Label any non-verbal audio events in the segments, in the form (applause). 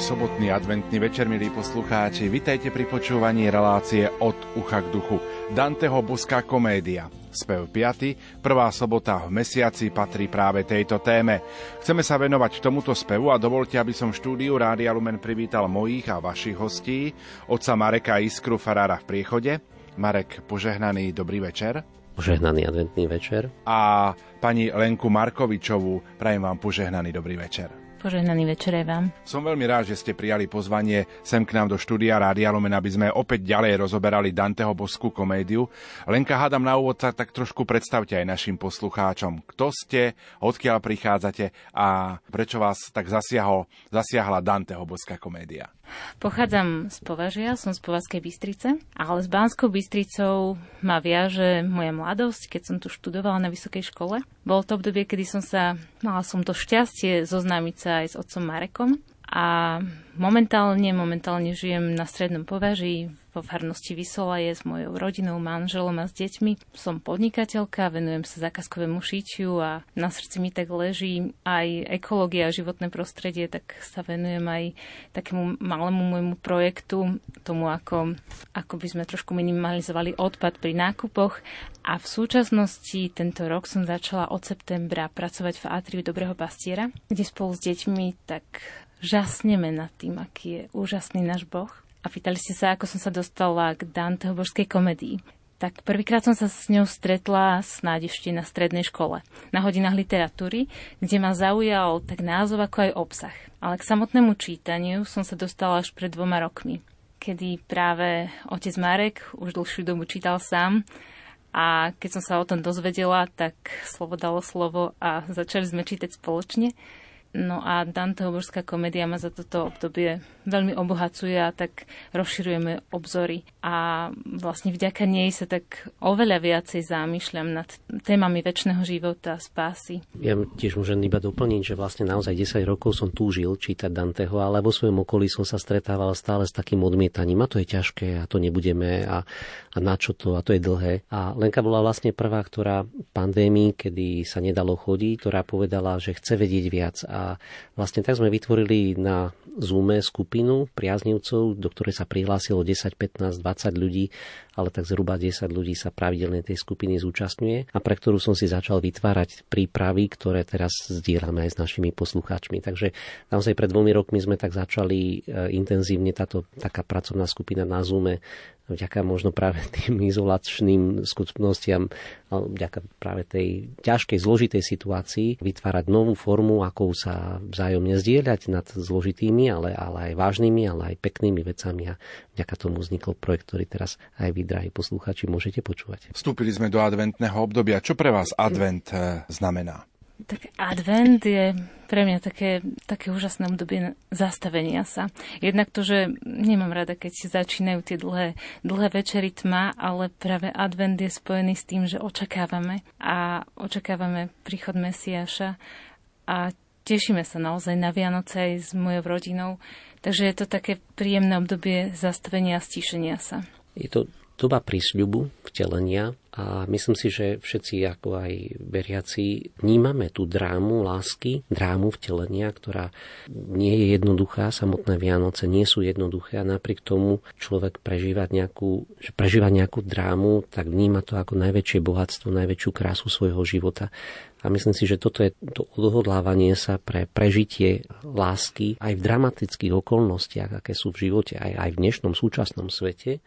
sobotný adventný večer, milí poslucháči. Vitajte pri počúvaní relácie Od ucha k duchu. Danteho boská komédia. Spev 5. Prvá sobota v mesiaci patrí práve tejto téme. Chceme sa venovať tomuto spevu a dovolte, aby som štúdiu Rádia Lumen privítal mojich a vašich hostí, otca Mareka Iskru Farára v Priechode. Marek, požehnaný dobrý večer. Požehnaný adventný večer. A pani Lenku Markovičovú, prajem vám požehnaný dobrý večer. Požehnaný večer vám. Som veľmi rád, že ste prijali pozvanie sem k nám do štúdia Rádia Lumen, aby sme opäť ďalej rozoberali Danteho boskú komédiu. Lenka, hádam na úvod sa tak trošku predstavte aj našim poslucháčom. Kto ste, odkiaľ prichádzate a prečo vás tak zasiahol, zasiahla Danteho boská komédia? Pochádzam z Považia, som z Povazkej Bystrice, ale s Bánskou Bystricou ma viaže moja mladosť, keď som tu študovala na vysokej škole. Bolo to obdobie, kedy som sa, mala som to šťastie zoznámiť sa aj s otcom Marekom a momentálne, momentálne žijem na Strednom Považí vo farnosti Vysolaje s mojou rodinou, manželom a s deťmi. Som podnikateľka, venujem sa zákazkovému šitiu a na srdci mi tak leží aj ekológia a životné prostredie, tak sa venujem aj takému malému môjmu projektu, tomu ako, ako by sme trošku minimalizovali odpad pri nákupoch. A v súčasnosti tento rok som začala od septembra pracovať v Atriu Dobrého pastiera, kde spolu s deťmi tak žasneme nad tým, aký je úžasný náš Boh. A pýtali ste sa, ako som sa dostala k Danteho božskej komedii. Tak prvýkrát som sa s ňou stretla snáď ešte na strednej škole, na hodinách literatúry, kde ma zaujal tak názov ako aj obsah. Ale k samotnému čítaniu som sa dostala až pred dvoma rokmi, kedy práve otec Marek už dlhšiu dobu čítal sám a keď som sa o tom dozvedela, tak slovo dalo slovo a začali sme čítať spoločne. No a Danteho božská komédia ma za toto obdobie veľmi obohacuje a tak rozširujeme obzory. A vlastne vďaka nej sa tak oveľa viacej zamýšľam nad témami väčšného života, spásy. Ja tiež môžem iba doplniť, že vlastne naozaj 10 rokov som túžil čítať Danteho, ale vo svojom okolí som sa stretával stále s takým odmietaním. A to je ťažké a to nebudeme a, a na čo to a to je dlhé. A Lenka bola vlastne prvá, ktorá pandémii, kedy sa nedalo chodiť, ktorá povedala, že chce vedieť viac a a vlastne tak sme vytvorili na Zoome skupinu priaznivcov, do ktorej sa prihlásilo 10, 15, 20 ľudí, ale tak zhruba 10 ľudí sa pravidelne tej skupiny zúčastňuje a pre ktorú som si začal vytvárať prípravy, ktoré teraz zdieľame aj s našimi poslucháčmi. Takže naozaj pred dvomi rokmi sme tak začali e, intenzívne táto taká pracovná skupina na Zoome vďaka možno práve tým izolačným skutnostiam, vďaka práve tej ťažkej, zložitej situácii vytvárať novú formu, ako sa vzájomne zdieľať nad zložitými, ale, ale aj vážnymi, ale aj peknými vecami a vďaka tomu vznikol projekt, ktorý teraz aj vy, drahí poslucháči, môžete počúvať. Vstúpili sme do adventného obdobia. Čo pre vás advent eh, znamená? Tak advent je pre mňa také, také úžasné obdobie zastavenia sa. Jednak to, že nemám rada, keď začínajú tie dlhé, dlhé večery tma, ale práve advent je spojený s tým, že očakávame a očakávame príchod Mesiaša a tešíme sa naozaj na Vianoce aj s mojou rodinou. Takže je to také príjemné obdobie zastavenia a stíšenia sa. Je to doba prísľubu, vtelenia a myslím si, že všetci ako aj veriaci vnímame tú drámu lásky, drámu vtelenia, ktorá nie je jednoduchá. Samotné Vianoce nie sú jednoduché a napriek tomu človek prežíva nejakú, že prežíva nejakú drámu, tak vníma to ako najväčšie bohatstvo, najväčšiu krásu svojho života. A myslím si, že toto je to odhodlávanie sa pre prežitie lásky aj v dramatických okolnostiach, aké sú v živote, aj, aj v dnešnom súčasnom svete,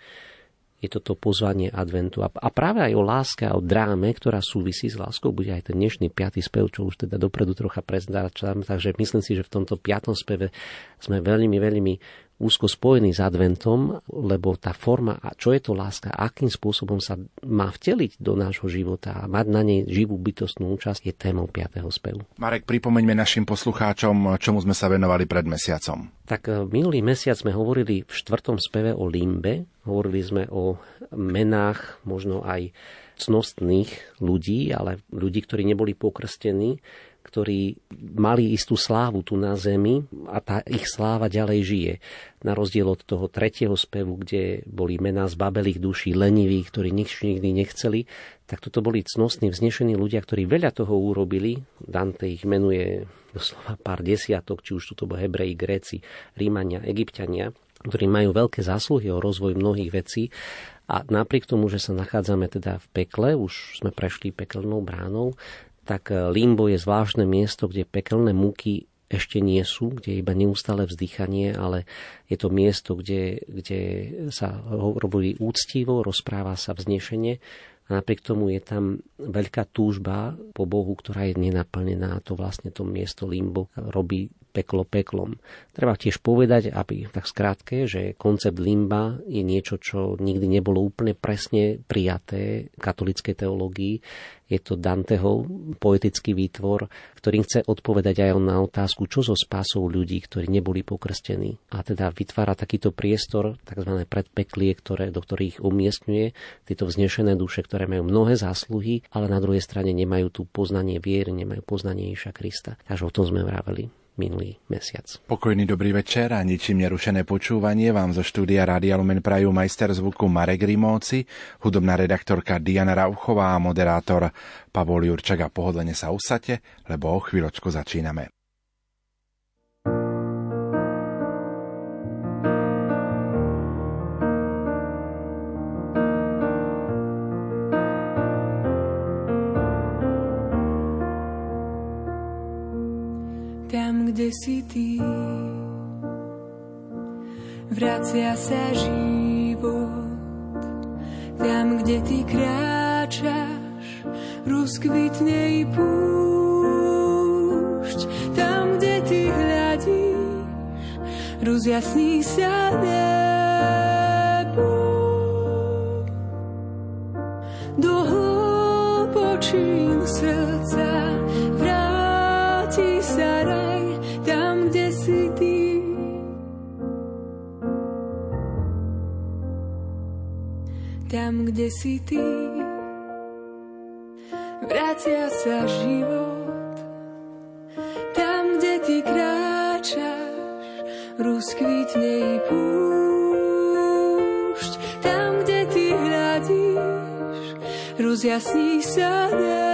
je toto pozvanie adventu. A, práve aj o láske a o dráme, ktorá súvisí s láskou, bude aj ten dnešný piatý spev, čo už teda dopredu trocha prezdáčam. Takže myslím si, že v tomto piatom speve sme veľmi, veľmi úzko spojený s adventom, lebo tá forma, a čo je to láska, akým spôsobom sa má vteliť do nášho života a mať na nej živú bytostnú účasť, je témou 5. spevu. Marek, pripomeňme našim poslucháčom, čomu sme sa venovali pred mesiacom. Tak e, minulý mesiac sme hovorili v štvrtom speve o limbe, hovorili sme o menách, možno aj cnostných ľudí, ale ľudí, ktorí neboli pokrstení, ktorí mali istú slávu tu na zemi a tá ich sláva ďalej žije. Na rozdiel od toho tretieho spevu, kde boli mená z babelých duší, leniví, ktorí nič nikdy nechceli, tak toto boli cnostní, vznešení ľudia, ktorí veľa toho urobili. Dante ich menuje doslova pár desiatok, či už to boli Hebreji, Gréci, Rímania, Egyptiania, ktorí majú veľké zásluhy o rozvoj mnohých vecí a napriek tomu, že sa nachádzame teda v pekle, už sme prešli pekelnou bránou, tak eh, limbo je zvláštne miesto, kde pekelné múky ešte nie sú, kde je iba neustále vzdychanie, ale je to miesto, kde, kde sa robí úctivo, rozpráva sa vznešenie a napriek tomu je tam veľká túžba po Bohu, ktorá je nenaplnená. A to vlastne to miesto limbo robí peklo peklom. Treba tiež povedať, aby tak skrátke, že koncept limba je niečo, čo nikdy nebolo úplne presne prijaté katolíckej teológii. Je to Danteho poetický výtvor, ktorý chce odpovedať aj na otázku, čo so spásou ľudí, ktorí neboli pokrstení. A teda vytvára takýto priestor, tzv. predpeklie, ktoré, do ktorých umiestňuje tieto vznešené duše, ktoré majú mnohé zásluhy, ale na druhej strane nemajú tu poznanie viery, nemajú poznanie Iša Krista. Takže o tom sme vraveli minulý mesiac. Pokojný dobrý večer a ničím nerušené počúvanie vám zo štúdia Rádia Lumen Prajú majster zvuku Marek Rimóci, hudobná redaktorka Diana Rauchová a moderátor Pavol Jurčak a pohodlne sa usate, lebo o chvíľočku začíname. Vracia sa život tam, kde ty kráčaš, rozkvitne i púšť. Tam, kde ty hľadíš, rozjasní sa nebo. Do hlbočín srdca tam, kde si ty. Vracia sa život, tam, kde ty kráčaš, rozkvitne i púšť. Tam, kde ty hľadíš, rozjasní sa nebo.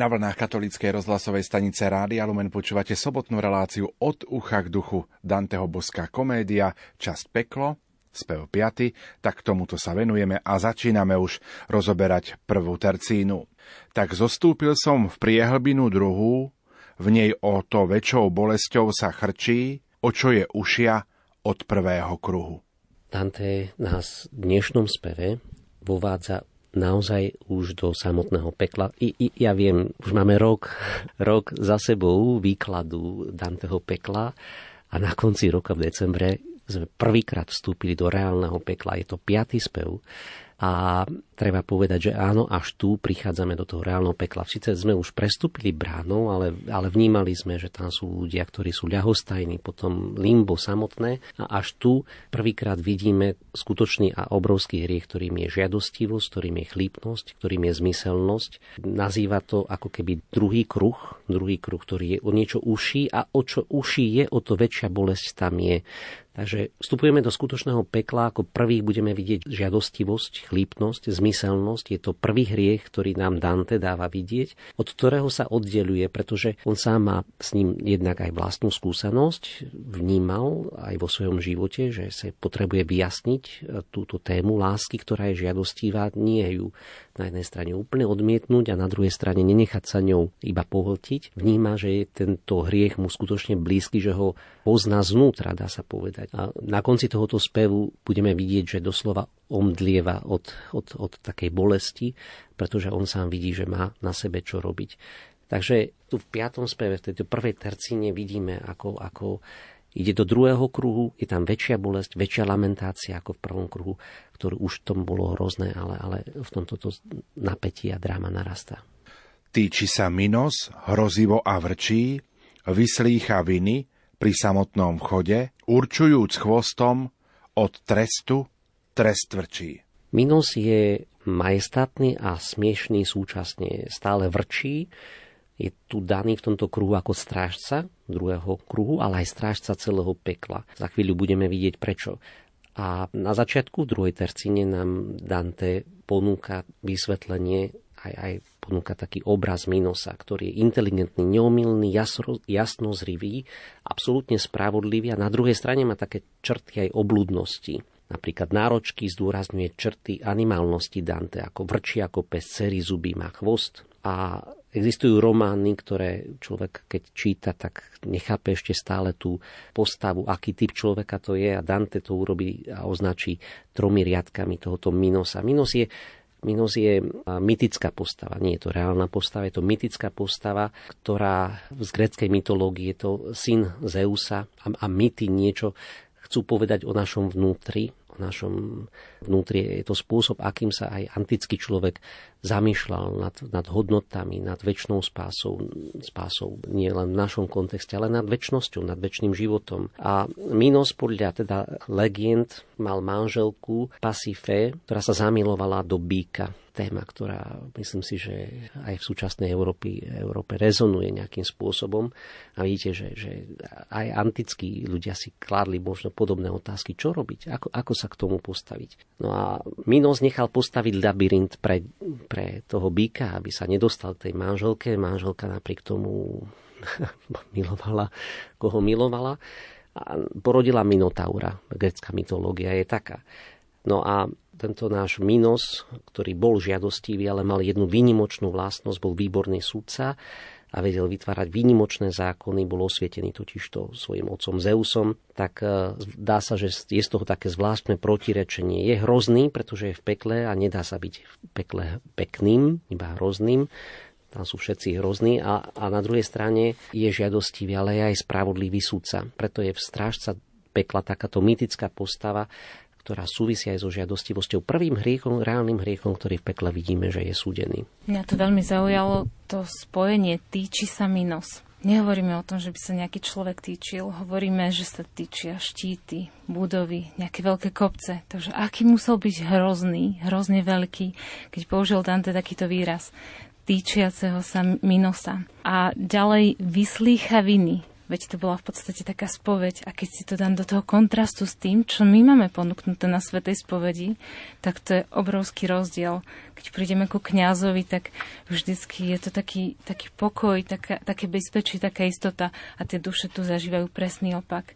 Na vlnách katolíckej rozhlasovej stanice Rádia Lumen počúvate sobotnú reláciu od ucha k duchu Danteho boská komédia, časť peklo, spev 5, tak tomuto sa venujeme a začíname už rozoberať prvú tercínu. Tak zostúpil som v priehlbinu druhú, v nej o to väčšou bolesťou sa chrčí, o čo je ušia od prvého kruhu. Dante nás v dnešnom speve vovádza naozaj už do samotného pekla. I, i, ja viem, už máme rok, (laughs) rok za sebou výkladu Danteho pekla a na konci roka v decembre sme prvýkrát vstúpili do reálneho pekla. Je to piatý spev A treba povedať, že áno, až tu prichádzame do toho reálneho pekla. Sice sme už prestúpili bránou, ale, ale vnímali sme, že tam sú ľudia, ktorí sú ľahostajní, potom limbo samotné a až tu prvýkrát vidíme skutočný a obrovský hriech, ktorým je žiadostivosť, ktorým je chlípnosť, ktorým je zmyselnosť. Nazýva to ako keby druhý kruh, druhý kruh, ktorý je o niečo uší a o čo uší je, o to väčšia bolesť tam je. Takže vstupujeme do skutočného pekla, ako prvý budeme vidieť žiadostivosť, chlípnosť, zmyselnosť. Je to prvý hriech, ktorý nám Dante dáva vidieť, od ktorého sa oddeluje, pretože on sám má s ním jednak aj vlastnú skúsenosť, vnímal aj vo svojom živote, že sa potrebuje vyjasniť túto tému lásky, ktorá je žiadostivá, nie ju na jednej strane úplne odmietnúť a na druhej strane nenechať sa ňou iba pohltiť. Vníma, že je tento hriech mu skutočne blízky, že ho pozná znútra, dá sa povedať. A na konci tohoto spevu budeme vidieť, že doslova omdlieva od, od, od takej bolesti, pretože on sám vidí, že má na sebe čo robiť. Takže tu v piatom speve, v tejto prvej tercíne vidíme, ako, ako Ide do druhého kruhu, je tam väčšia bolesť, väčšia lamentácia ako v prvom kruhu, ktorý už tom bolo hrozné, ale, ale v tomto napätí a dráma narastá. Týči sa Minos hrozivo a vrčí, vyslícha viny pri samotnom chode, určujúc chvostom od trestu trest vrčí. Minos je majestátny a smiešný súčasne. Stále vrčí, je tu daný v tomto kruhu ako strážca druhého kruhu, ale aj strážca celého pekla. Za chvíľu budeme vidieť prečo. A na začiatku druhej tercine nám Dante ponúka vysvetlenie aj, aj ponúka taký obraz Minosa, ktorý je inteligentný, neomilný, jasno, jasnozrivý, absolútne spravodlivý a na druhej strane má také črty aj obludnosti. Napríklad náročky zdôrazňuje črty animálnosti Dante, ako vrčí, ako pes, cery zuby, má chvost. A Existujú romány, ktoré človek, keď číta, tak nechápe ešte stále tú postavu, aký typ človeka to je a Dante to urobí a označí tromi riadkami tohoto Minosa. Minos je Minos je mytická postava, nie je to reálna postava, je to mytická postava, ktorá z greckej mytológie je to syn Zeusa a, a mýty niečo chcú povedať o našom vnútri, našom vnútri. Je to spôsob, akým sa aj antický človek zamýšľal nad, nad hodnotami, nad väčšnou spásou, spásou nie len v našom kontexte, ale nad väčšnosťou, nad väčšným životom. A Minos podľa teda legend mal manželku Pasifé, ktorá sa zamilovala do býka téma, ktorá myslím si, že aj v súčasnej Európy, Európe rezonuje nejakým spôsobom. A vidíte, že, že aj antickí ľudia si kládli možno podobné otázky, čo robiť, ako, ako sa k tomu postaviť. No a Minos nechal postaviť labyrint pre, pre toho býka, aby sa nedostal tej manželke. Manželka napriek tomu (laughs) milovala, koho milovala. A porodila Minotaura. Grecká mytológia je taká. No a tento náš Minos, ktorý bol žiadostivý, ale mal jednu výnimočnú vlastnosť, bol výborný sudca a vedel vytvárať výnimočné zákony, bol osvietený totižto svojim otcom Zeusom, tak e, dá sa, že je z toho také zvláštne protirečenie. Je hrozný, pretože je v pekle a nedá sa byť v pekle pekným, iba hrozným. Tam sú všetci hrozní a, a na druhej strane je žiadostivý, ale je aj spravodlivý sudca. Preto je v strážca pekla takáto mytická postava, ktorá súvisia aj so žiadostivosťou. Prvým hriechom, reálnym hriechom, ktorý v pekle vidíme, že je súdený. Mňa to veľmi zaujalo, to spojenie týči sa minos. Nehovoríme o tom, že by sa nejaký človek týčil, hovoríme, že sa týčia štíty, budovy, nejaké veľké kopce. Takže aký musel byť hrozný, hrozne veľký, keď použil Dante takýto výraz týčiaceho sa minosa. A ďalej vyslýcha viny, Veď to bola v podstate taká spoveď a keď si to dám do toho kontrastu s tým, čo my máme ponúknuté na Svetej spovedi, tak to je obrovský rozdiel. Keď prídeme ku kňazovi, tak vždycky je to taký, taký pokoj, taká, také bezpečie, taká istota a tie duše tu zažívajú presný opak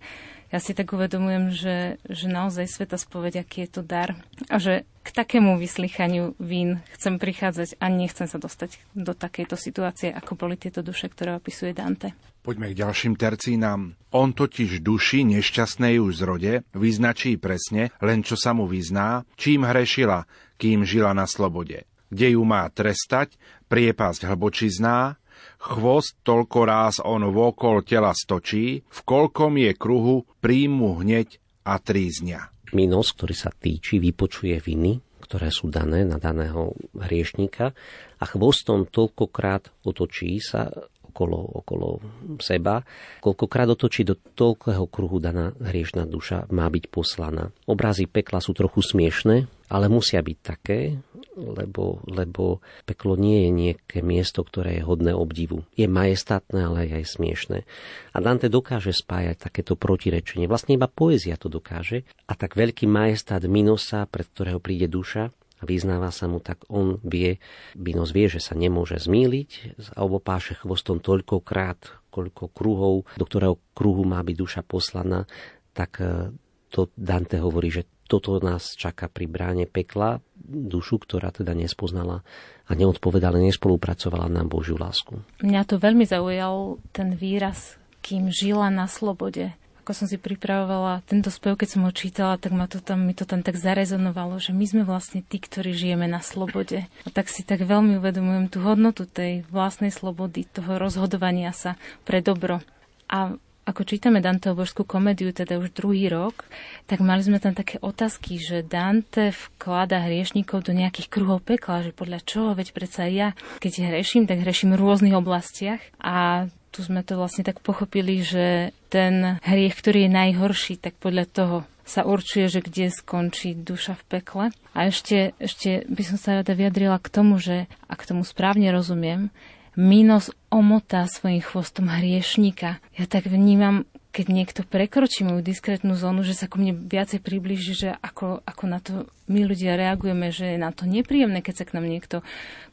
ja si tak uvedomujem, že, že naozaj sveta spoveď, aký je to dar a že k takému vyslychaniu vín chcem prichádzať a nechcem sa dostať do takejto situácie, ako boli tieto duše, ktoré opisuje Dante. Poďme k ďalším tercínám. On totiž duši nešťastnej už zrode vyznačí presne len čo sa mu vyzná, čím hrešila, kým žila na slobode. Kde ju má trestať, priepasť hlbočizná, Chvost toľko ráz on vokol tela stočí, v koľkom je kruhu, príjmu hneď a trízňa. Minos, ktorý sa týči, vypočuje viny, ktoré sú dané na daného hriešníka a chvostom toľkokrát otočí sa okolo, okolo seba, koľkokrát otočí do toľkého kruhu daná hriešná duša má byť poslaná. Obrazy pekla sú trochu smiešné, ale musia byť také, lebo, lebo peklo nie je nejaké miesto, ktoré je hodné obdivu. Je majestátne, ale aj smiešné. A Dante dokáže spájať takéto protirečenie. Vlastne iba poézia to dokáže. A tak veľký majestát Minosa, pred ktorého príde duša, vyznáva sa mu, tak on vie, Binos vie, že sa nemôže zmýliť a obopáše chvostom toľkokrát, koľko kruhov, do ktorého kruhu má byť duša poslaná, tak e, to Dante hovorí, že toto nás čaká pri bráne pekla, dušu, ktorá teda nespoznala a neodpovedala, nespolupracovala na Božiu lásku. Mňa to veľmi zaujal ten výraz, kým žila na slobode ako som si pripravovala tento spev, keď som ho čítala, tak ma to tam, mi to tam tak zarezonovalo, že my sme vlastne tí, ktorí žijeme na slobode. A tak si tak veľmi uvedomujem tú hodnotu tej vlastnej slobody, toho rozhodovania sa pre dobro. A ako čítame Danteho božskú komédiu, teda už druhý rok, tak mali sme tam také otázky, že Dante vklada hriešníkov do nejakých kruhov pekla, že podľa čoho, veď predsa ja, keď hreším, tak hreším v rôznych oblastiach a tu sme to vlastne tak pochopili, že ten hriech, ktorý je najhorší, tak podľa toho sa určuje, že kde skončí duša v pekle. A ešte, ešte by som sa rada vyjadrila k tomu, že ak tomu správne rozumiem, Minos omotá svojim chvostom hriešníka. Ja tak vnímam keď niekto prekročí moju diskrétnu zónu, že sa ku mne viacej približí, že ako, ako na to my ľudia reagujeme, že je na to nepríjemné, keď sa k nám niekto,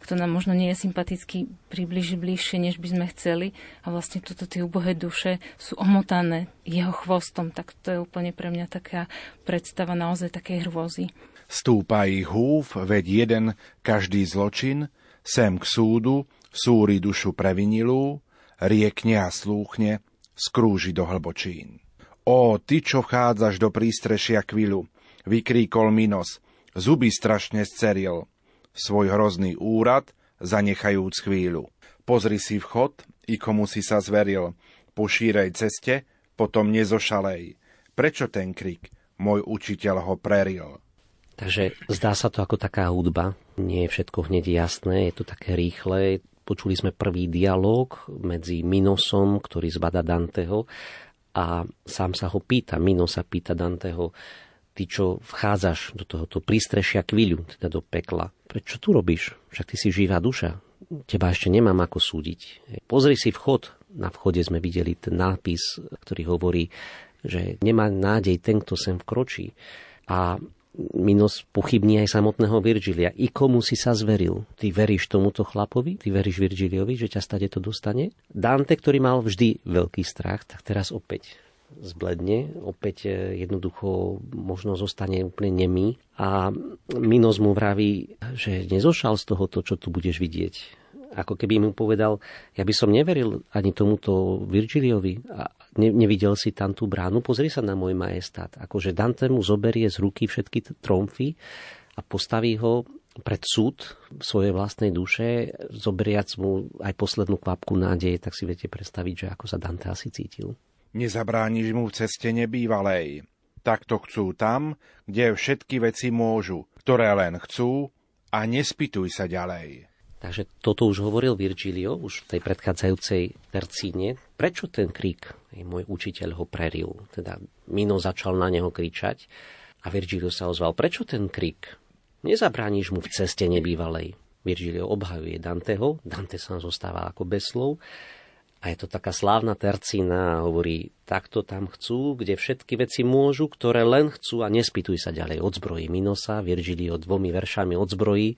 kto nám možno nie je sympatický, približí bližšie, než by sme chceli. A vlastne toto tie ubohé duše sú omotané jeho chvostom. Tak to je úplne pre mňa taká predstava naozaj takej hrôzy. Stúpa ich húf, veď jeden každý zločin, sem k súdu, súri dušu previnilú, riekne a slúchne, skrúži do hlbočín. Ó, ty, čo vchádzaš do prístrešia kvilu, vykríkol Minos, zuby strašne sceril. Svoj hrozný úrad zanechajúc chvíľu. Pozri si vchod i komu si sa zveril. Po šírej ceste potom nezošalej. Prečo ten krik? Môj učiteľ ho preril. Takže zdá sa to ako taká hudba. Nie je všetko hneď jasné, je to také rýchle, Počuli sme prvý dialog medzi Minosom, ktorý zbada Danteho a sám sa ho pýta, Mino sa pýta Danteho, ty čo vchádzaš do tohoto prístrešia kvíľu, teda do pekla, prečo tu robíš? Však ty si živá duša, teba ešte nemám ako súdiť. Pozri si vchod, na vchode sme videli ten nápis, ktorý hovorí, že nemá nádej ten, kto sem vkročí. A Minos pochybní aj samotného Virgilia. I komu si sa zveril? Ty veríš tomuto chlapovi? Ty veríš Virgiliovi, že ťa stade to dostane? Dante, ktorý mal vždy veľký strach, tak teraz opäť zbledne, opäť e, jednoducho možno zostane úplne nemý a Minos mu vraví, že nezošal z toho to, čo tu budeš vidieť ako keby mu povedal, ja by som neveril ani tomuto Virgiliovi a ne, nevidel si tam tú bránu, pozri sa na môj majestát. Akože Dante mu zoberie z ruky všetky tromfy a postaví ho pred súd svojej vlastnej duše, zoberiac mu aj poslednú kvapku nádeje, tak si viete predstaviť, že ako sa Dante asi cítil. Nezabrániš mu v ceste nebývalej. Takto chcú tam, kde všetky veci môžu, ktoré len chcú a nespituj sa ďalej. Takže toto už hovoril Virgilio už v tej predchádzajúcej tercíne. Prečo ten krík? Môj učiteľ ho preril. Teda Mino začal na neho kričať a Virgilio sa ozval. Prečo ten krík? Nezabrániš mu v ceste nebývalej. Virgilio obhajuje Danteho. Dante sa zostáva ako bez slov. A je to taká slávna tercína a hovorí, takto tam chcú, kde všetky veci môžu, ktoré len chcú a nespýtuj sa ďalej. Odzbrojí Minosa, Virgilio dvomi veršami odzbrojí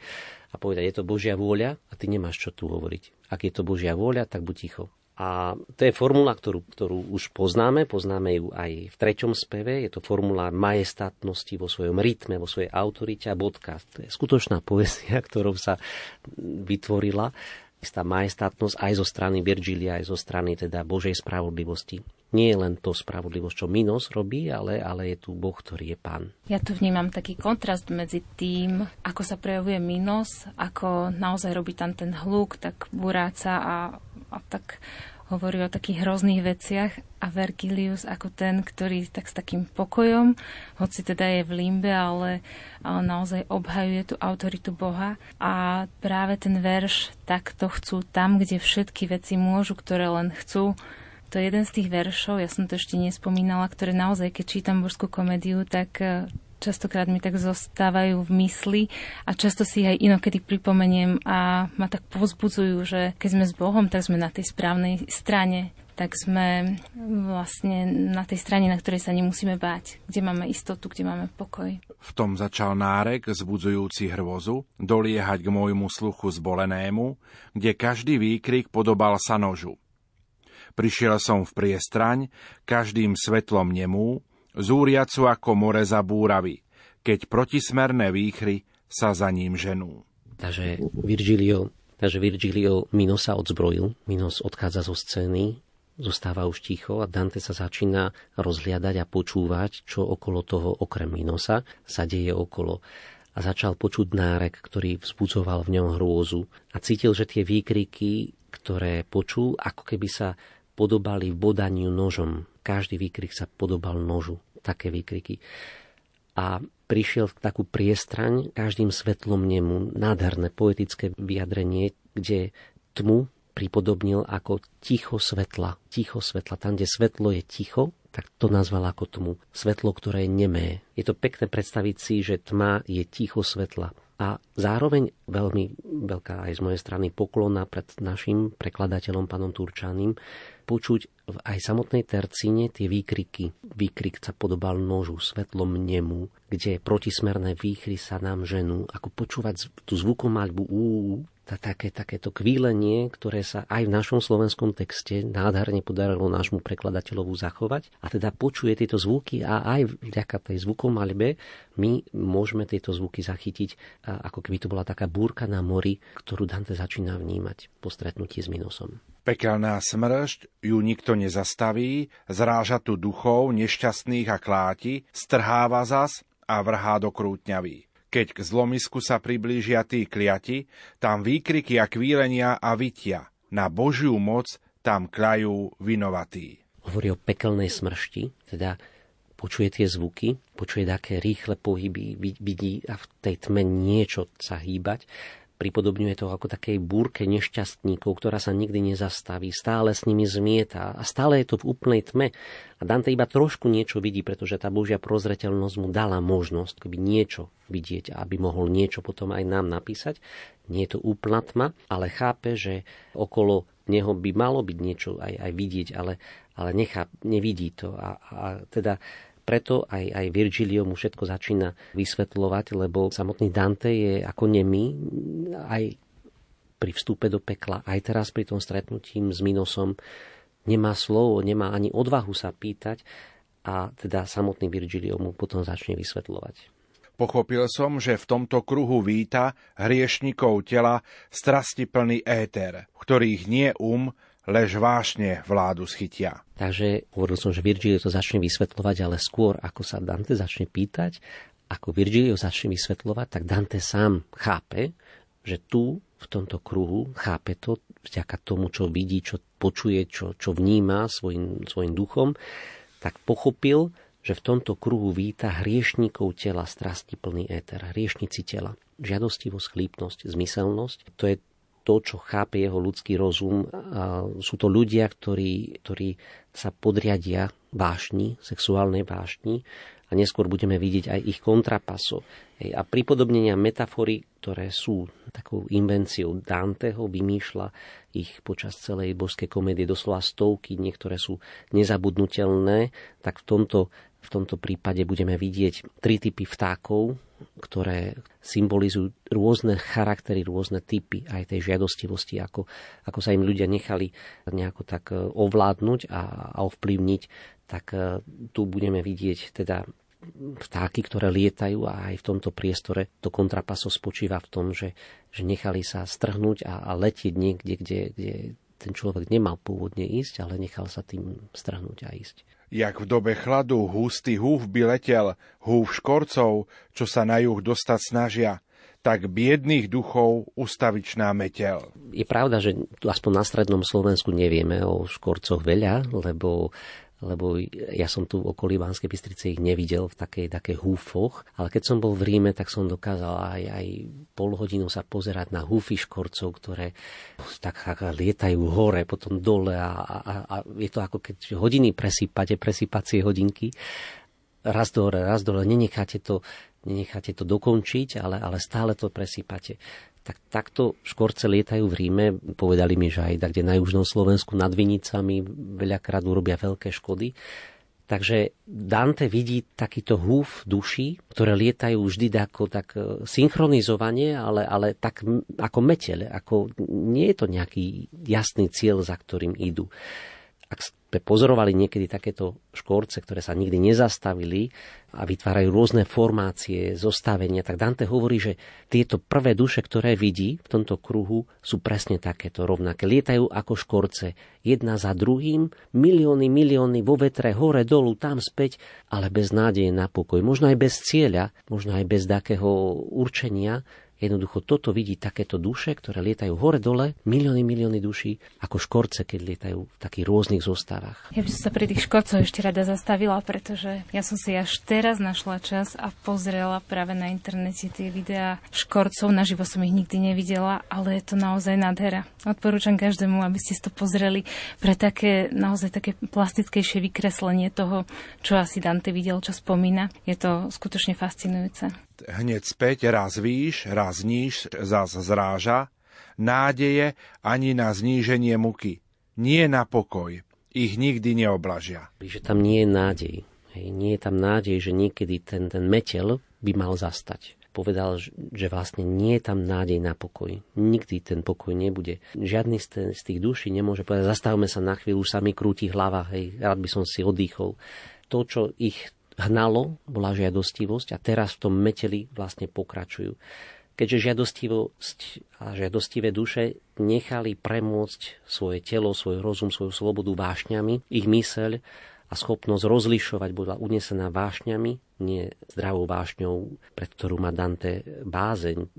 a povedať, je to Božia vôľa a ty nemáš čo tu hovoriť. Ak je to Božia vôľa, tak buď ticho. A to je formula, ktorú, ktorú už poznáme, poznáme ju aj v treťom speve, je to formula majestátnosti vo svojom rytme, vo svojej autorite a bodka. To je skutočná poesia, (laughs) ktorou sa vytvorila istá majestátnosť aj zo strany Virgilia, aj zo strany teda Božej spravodlivosti nie je len to spravodlivosť, čo Minos robí, ale, ale je tu Boh, ktorý je pán. Ja tu vnímam taký kontrast medzi tým, ako sa prejavuje Minos, ako naozaj robí tam ten hluk, tak buráca a, a tak hovorí o takých hrozných veciach a Vergilius ako ten, ktorý tak s takým pokojom, hoci teda je v limbe, ale, ale naozaj obhajuje tú autoritu Boha a práve ten verš takto chcú tam, kde všetky veci môžu, ktoré len chcú, to je jeden z tých veršov, ja som to ešte nespomínala, ktoré naozaj, keď čítam božskú komédiu, tak častokrát mi tak zostávajú v mysli a často si aj inokedy pripomeniem a ma tak povzbudzujú, že keď sme s Bohom, tak sme na tej správnej strane tak sme vlastne na tej strane, na ktorej sa nemusíme báť, kde máme istotu, kde máme pokoj. V tom začal nárek, zbudzujúci hrvozu, doliehať k môjmu sluchu zbolenému, kde každý výkrik podobal sa nožu. Prišiel som v priestraň, každým svetlom nemú, zúriacu ako more za búravy, keď protismerné výchry sa za ním ženú. Takže Virgilio, takže Virgilio Minosa odzbrojil, Minos odchádza zo scény, zostáva už ticho a Dante sa začína rozhliadať a počúvať, čo okolo toho, okrem Minosa, sa deje okolo. A začal počuť nárek, ktorý vzbudzoval v ňom hrôzu. A cítil, že tie výkriky, ktoré počul, ako keby sa podobali bodaniu nožom každý výkrik sa podobal nožu, také výkriky. A prišiel v takú priestraň, každým svetlom nemu, nádherné poetické vyjadrenie, kde tmu pripodobnil ako ticho svetla. Ticho svetla. Tam, kde svetlo je ticho, tak to nazval ako tmu. Svetlo, ktoré je nemé. Je to pekné predstaviť si, že tma je ticho svetla. A zároveň veľmi veľká aj z mojej strany poklona pred našim prekladateľom, pánom Turčaným, počuť v aj samotnej tercíne tie výkriky. Výkrik sa podobal nožu, svetlom nemu, kde protismerné výchry sa nám ženú. Ako počúvať tú zvukomaľbu úú, tá, také, takéto kvílenie, ktoré sa aj v našom slovenskom texte nádherne podarilo nášmu prekladateľovu zachovať. A teda počuje tieto zvuky a aj vďaka tej zvukomaľbe my môžeme tieto zvuky zachytiť, ako keby to bola taká búrka na mori, ktorú Dante začína vnímať po stretnutí s Minosom. Pekelná smršť ju nikto nezastaví, zráža tu duchov nešťastných a kláti, strháva zas a vrhá do krútňaví. Keď k zlomisku sa priblížia tí kliati, tam výkriky a kvílenia a vytia. Na Božiu moc tam klajú vinovatí. Hovorí o pekelnej smršti, teda počuje tie zvuky, počuje také rýchle pohyby, vidí a v tej tme niečo sa hýbať Pripodobňuje to ako takej búrke nešťastníkov, ktorá sa nikdy nezastaví, stále s nimi zmieta a stále je to v úplnej tme. A Dante iba trošku niečo vidí, pretože tá Božia prozreteľnosť mu dala možnosť keby niečo vidieť, aby mohol niečo potom aj nám napísať. Nie je to úplná tma, ale chápe, že okolo neho by malo byť niečo aj, aj vidieť, ale, ale nechá, nevidí to. A, a teda preto aj, aj Virgilio mu všetko začína vysvetľovať, lebo samotný Dante je ako nemý aj pri vstupe do pekla, aj teraz pri tom stretnutí s Minosom nemá slovo, nemá ani odvahu sa pýtať a teda samotný Virgilio mu potom začne vysvetľovať. Pochopil som, že v tomto kruhu víta hriešnikov tela strasti plný éter, v ktorých nie um, lež vášne vládu schytia. Takže hovoril som, že Virgilio to začne vysvetľovať, ale skôr ako sa Dante začne pýtať, ako Virgilio začne vysvetľovať, tak Dante sám chápe, že tu v tomto kruhu chápe to vďaka tomu, čo vidí, čo počuje, čo, čo vníma svojim, svojim duchom, tak pochopil, že v tomto kruhu víta hriešníkov tela strasti plný éter, hriešnici tela. Žiadostivosť, chlípnosť, zmyselnosť, to je to, čo chápe jeho ľudský rozum. Sú to ľudia, ktorí, ktorí sa podriadia vášni, sexuálnej vášni a neskôr budeme vidieť aj ich kontrapaso. A pripodobnenia metafory, ktoré sú takou invenciou Danteho, vymýšľa ich počas celej božskej komédie doslova stovky, niektoré sú nezabudnutelné, tak v tomto, v tomto prípade budeme vidieť tri typy vtákov, ktoré symbolizujú rôzne charaktery, rôzne typy aj tej žiadostivosti, ako, ako sa im ľudia nechali nejako tak e, ovládnuť a, a ovplyvniť, tak e, tu budeme vidieť teda vtáky, ktoré lietajú a aj v tomto priestore to kontrapaso spočíva v tom, že, že nechali sa strhnúť a, a letieť niekde, kde, kde ten človek nemal pôvodne ísť, ale nechal sa tým strhnúť a ísť. Jak v dobe chladu hustý húf by letel, húf škorcov, čo sa na juh dostať snažia, tak biedných duchov ustavičná metel. Je pravda, že aspoň na strednom Slovensku nevieme o škorcoch veľa, lebo lebo ja som tu v okolí Banskej Bystrice ich nevidel v takej, takej húfoch, ale keď som bol v Ríme, tak som dokázal aj, aj pol hodinu sa pozerať na húfy škorcov, ktoré tak, tak lietajú hore, potom dole a, a, a je to ako keď hodiny presýpate, presýpacie hodinky, raz dole, raz dole, nenecháte to, nenecháte to dokončiť, ale, ale stále to presýpate tak takto škorce lietajú v Ríme. Povedali mi, že aj kde na južnom Slovensku nad Vinicami veľakrát urobia veľké škody. Takže Dante vidí takýto húf duší, ktoré lietajú vždy ako tak e, synchronizovanie, ale, ale tak ako meteľ. Ako, nie je to nejaký jasný cieľ, za ktorým idú. Ak sme pozorovali niekedy takéto škorce, ktoré sa nikdy nezastavili a vytvárajú rôzne formácie, zostavenia, tak Dante hovorí, že tieto prvé duše, ktoré vidí v tomto kruhu, sú presne takéto rovnaké. Lietajú ako škorce, jedna za druhým, milióny, milióny vo vetre, hore, dolu, tam späť, ale bez nádeje na pokoj. Možno aj bez cieľa, možno aj bez takého určenia, Jednoducho toto vidí takéto duše, ktoré lietajú hore-dole, milióny, milióny duší, ako škorce, keď lietajú v takých rôznych zostavách. Ja by som sa pri tých škorcoch ešte rada zastavila, pretože ja som si až teraz našla čas a pozrela práve na internete tie videá škorcov. Naživo som ich nikdy nevidela, ale je to naozaj nádhera. Odporúčam každému, aby ste to pozreli pre také naozaj také plastickejšie vykreslenie toho, čo asi Dante videl, čo spomína. Je to skutočne fascinujúce hneď späť raz výš, raz níž, zas zráža, nádeje ani na zníženie muky, nie na pokoj. Ich nikdy neoblažia. Že tam nie je nádej. Hej, nie je tam nádej, že niekedy ten, ten metel by mal zastať. Povedal, že vlastne nie je tam nádej na pokoj. Nikdy ten pokoj nebude. Žiadny z, z tých duší nemôže povedať, zastavme sa na chvíľu, sa mi krúti hlava, hej, rád by som si oddychol. To, čo ich hnalo, bola žiadostivosť a teraz v tom meteli vlastne pokračujú. Keďže žiadostivosť a žiadostivé duše nechali premôcť svoje telo, svoj rozum, svoju slobodu vášňami, ich myseľ a schopnosť rozlišovať bola unesená vášňami, nie zdravou vášňou, pred ktorú má Dante bázeň,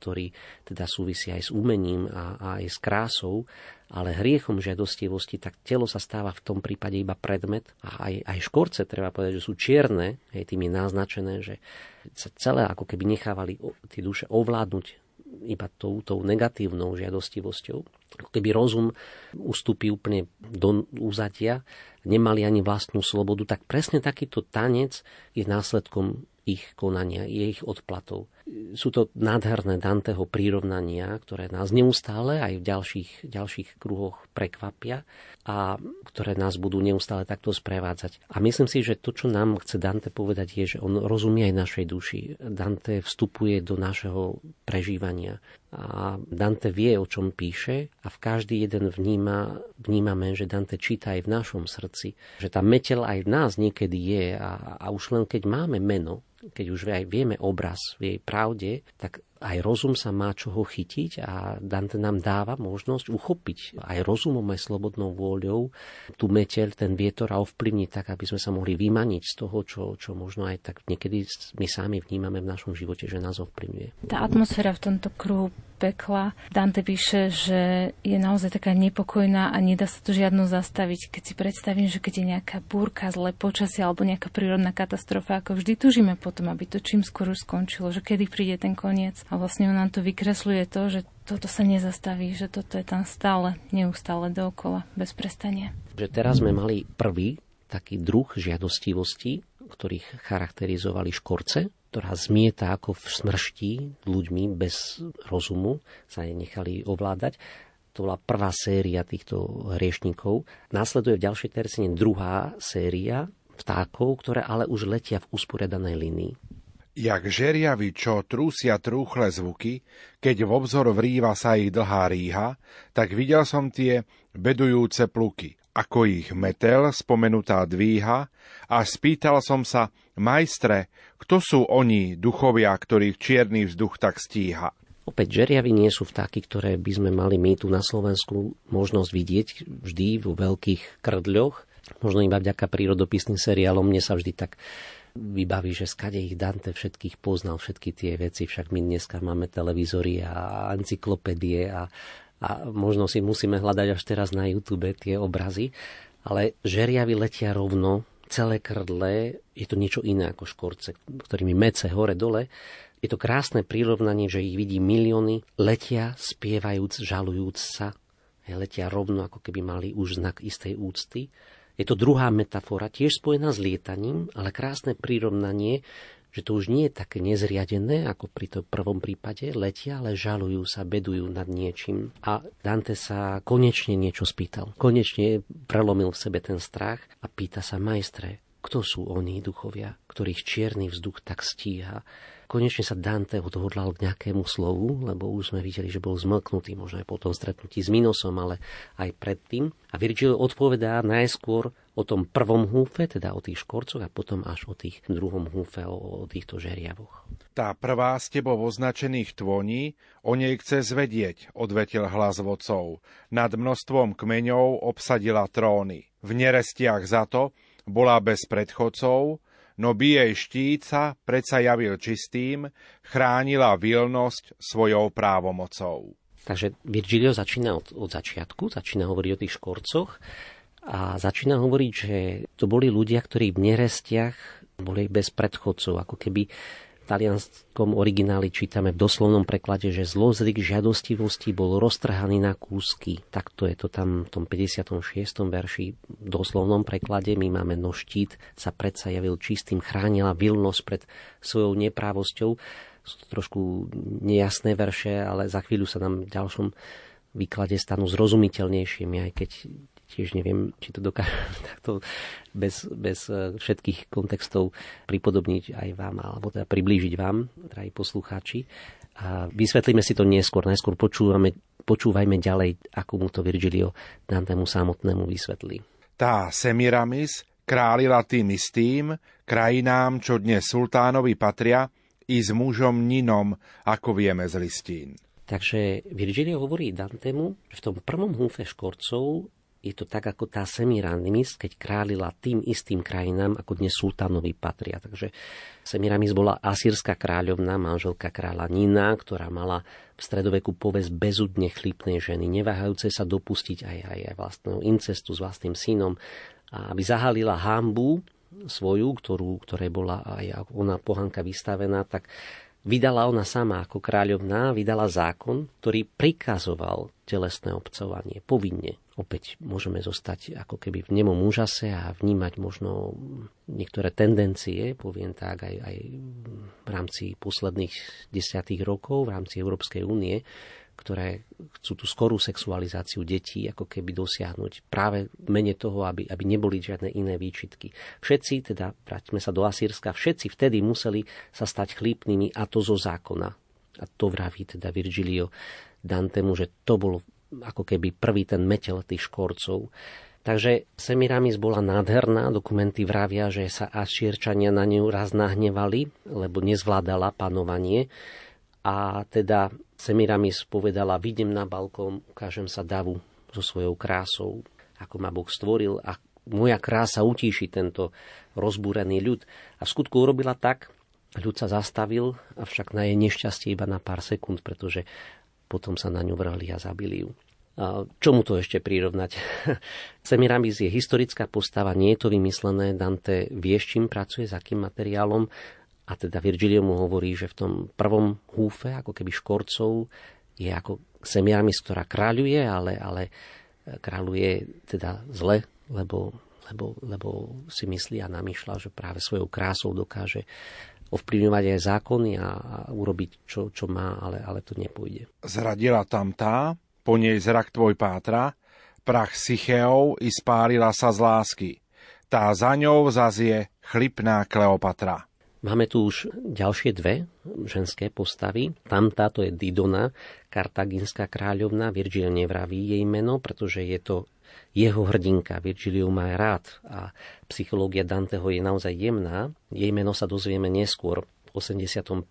ktorý teda súvisí aj s umením a, a aj s krásou, ale hriechom žiadostivosti, tak telo sa stáva v tom prípade iba predmet a aj, aj škorce, treba povedať, že sú čierne, aj tým je naznačené, že sa celé ako keby nechávali tie duše ovládnuť iba tou, tou negatívnou žiadostivosťou. Ako keby rozum ustúpi úplne do úzadia, nemali ani vlastnú slobodu, tak presne takýto tanec je následkom ich konania, ich odplatov. Sú to nádherné Danteho prírovnania, ktoré nás neustále aj v ďalších, ďalších kruhoch prekvapia a ktoré nás budú neustále takto sprevádzať. A myslím si, že to, čo nám chce Dante povedať, je, že on rozumie aj našej duši. Dante vstupuje do našeho prežívania. A Dante vie, o čom píše a v každý jeden vníma, vnímame, že Dante číta aj v našom srdci. Že tá metel aj v nás niekedy je a, a už len keď máme meno, keď už aj vieme obraz v jej pravde, tak aj rozum sa má čoho chytiť a Dante nám dáva možnosť uchopiť aj rozumom, aj slobodnou vôľou tú meteľ, ten vietor a ovplyvniť tak, aby sme sa mohli vymaniť z toho, čo, čo možno aj tak niekedy my sami vnímame v našom živote, že nás ovplyvňuje. Tá atmosféra v tomto kruhu pekla. Dante píše, že je naozaj taká nepokojná a nedá sa to žiadno zastaviť. Keď si predstavím, že keď je nejaká búrka, zlé počasie alebo nejaká prírodná katastrofa, ako vždy tužíme potom, aby to čím skôr už skončilo, že kedy príde ten koniec. A vlastne on nám to vykresľuje to, že toto sa nezastaví, že toto je tam stále, neustále dookola, bez prestania. Že teraz sme mali prvý taký druh žiadostivosti, ktorých charakterizovali škorce, ktorá zmieta ako v smršti ľuďmi bez rozumu, sa nechali ovládať. To bola prvá séria týchto hriešnikov. Následuje v ďalšej tercine druhá séria vtákov, ktoré ale už letia v usporiadanej línii. Jak žeriavi, čo trúsia trúchle zvuky, keď v obzor vrýva sa ich dlhá ríha, tak videl som tie bedujúce pluky ako ich metel spomenutá dvíha a spýtal som sa, majstre, kto sú oni, duchovia, ktorých čierny vzduch tak stíha? Opäť žeriavy nie sú vtáky, ktoré by sme mali my tu na Slovensku možnosť vidieť vždy vo veľkých krdľoch, možno iba vďaka prírodopisným seriálom, mne sa vždy tak vybaví, že skade ich Dante všetkých poznal, všetky tie veci, však my dneska máme televízory a encyklopédie a, a možno si musíme hľadať až teraz na YouTube tie obrazy, ale žeriavy letia rovno, celé krdle, je to niečo iné ako škorce, ktorými mece hore-dole. Je to krásne prirovnanie, že ich vidí milióny, letia, spievajúc, žalujúc sa, letia rovno, ako keby mali už znak istej úcty. Je to druhá metafora, tiež spojená s lietaním, ale krásne prirovnanie, že to už nie je také nezriadené, ako pri tom prvom prípade, letia, ale žalujú sa, bedujú nad niečím. A Dante sa konečne niečo spýtal. Konečne prelomil v sebe ten strach a pýta sa, majstre, kto sú oni duchovia, ktorých čierny vzduch tak stíha, Konečne sa Dante odhodlal k nejakému slovu, lebo už sme videli, že bol zmlknutý, možno aj po tom stretnutí s Minosom, ale aj predtým. A Virgil odpovedá najskôr o tom prvom húfe, teda o tých škorcoch a potom až o tých druhom húfe, o, o týchto žeriavoch. Tá prvá z tebou označených tvoní, o nej chce zvedieť, odvetil hlas vodcov. Nad množstvom kmeňov obsadila tróny. V nerestiach za to bola bez predchodcov, no by jej štíca predsa javil čistým, chránila vilnosť svojou právomocou. Takže Virgilio začína od, od začiatku, začína hovoriť o tých škorcoch a začína hovoriť, že to boli ľudia, ktorí v nerestiach boli bez predchodcov, ako keby talianskom origináli čítame v doslovnom preklade, že zlozvyk žiadostivosti bol roztrhaný na kúsky. Takto je to tam v tom 56. verši v doslovnom preklade. My máme no štít, sa predsa javil čistým, chránila vilnosť pred svojou neprávosťou. Sú to trošku nejasné verše, ale za chvíľu sa nám v ďalšom výklade stanú zrozumiteľnejšími, aj keď tiež neviem, či to dokážem (laughs) takto bez, bez e, všetkých kontextov pripodobniť aj vám, alebo teda priblížiť vám, drahí poslucháči. A vysvetlíme si to neskôr. Najskôr počúvame, počúvajme ďalej, ako mu to Virgilio Dantemu samotnému vysvetlí. Tá Semiramis králila tým istým krajinám, čo dnes sultánovi patria, i s mužom Ninom, ako vieme z listín. Takže Virgilio hovorí Dantemu, že v tom prvom húfe škorcov je to tak ako tá Semiramis, keď králila tým istým krajinám, ako dnes sultánovi patria. Takže Semiramis bola asýrska kráľovná, manželka kráľa Nina, ktorá mala v stredoveku povesť bezudne chlípnej ženy, neváhajúce sa dopustiť aj, aj, aj vlastného incestu s vlastným synom, a aby zahalila hambu svoju, ktorú, ktorej bola aj ona pohanka vystavená, tak vydala ona sama ako kráľovná, vydala zákon, ktorý prikazoval telesné obcovanie povinne opäť môžeme zostať ako keby v nemom úžase a vnímať možno niektoré tendencie, poviem tak, aj, aj v rámci posledných desiatých rokov, v rámci Európskej únie, ktoré chcú tú skorú sexualizáciu detí ako keby dosiahnuť práve mene toho, aby, aby neboli žiadne iné výčitky. Všetci, teda vráťme sa do Asýrska, všetci vtedy museli sa stať chlípnymi a to zo zákona. A to vraví teda Virgilio Dantemu, že to bolo ako keby prvý ten metel tých škorcov. Takže Semiramis bola nádherná, dokumenty vravia, že sa Ašírčania na ňu raz nahnevali, lebo nezvládala panovanie. A teda Semiramis povedala, vidím na balkón, ukážem sa davu so svojou krásou, ako ma Boh stvoril a moja krása utíši tento rozbúrený ľud. A v skutku urobila tak, ľud sa zastavil, avšak na jej nešťastie iba na pár sekúnd, pretože potom sa na ňu vrhli a zabili ju. Čomu to ešte prirovnať? (laughs) Semiramis je historická postava, nie je to vymyslené. Dante vie, s čím pracuje, s akým materiálom. A teda Virgilio mu hovorí, že v tom prvom húfe, ako keby škorcov, je ako Semiramis, ktorá kráľuje, ale, ale kráľuje teda zle, lebo, lebo, lebo si myslí a namýšľa, že práve svojou krásou dokáže ovplyvňovať aj zákony a urobiť, čo, čo má, ale, ale to nepôjde. Zradila tam tá, po nej zrak tvoj pátra, prach Sycheov i spálila sa z lásky. Tá za ňou zazie chlipná Kleopatra. Máme tu už ďalšie dve ženské postavy. Tam táto je Didona, kartaginská kráľovna. Virgil nevraví jej meno, pretože je to jeho hrdinka. Virgiliu má rád a psychológia Danteho je naozaj jemná. Jej meno sa dozvieme neskôr v 85.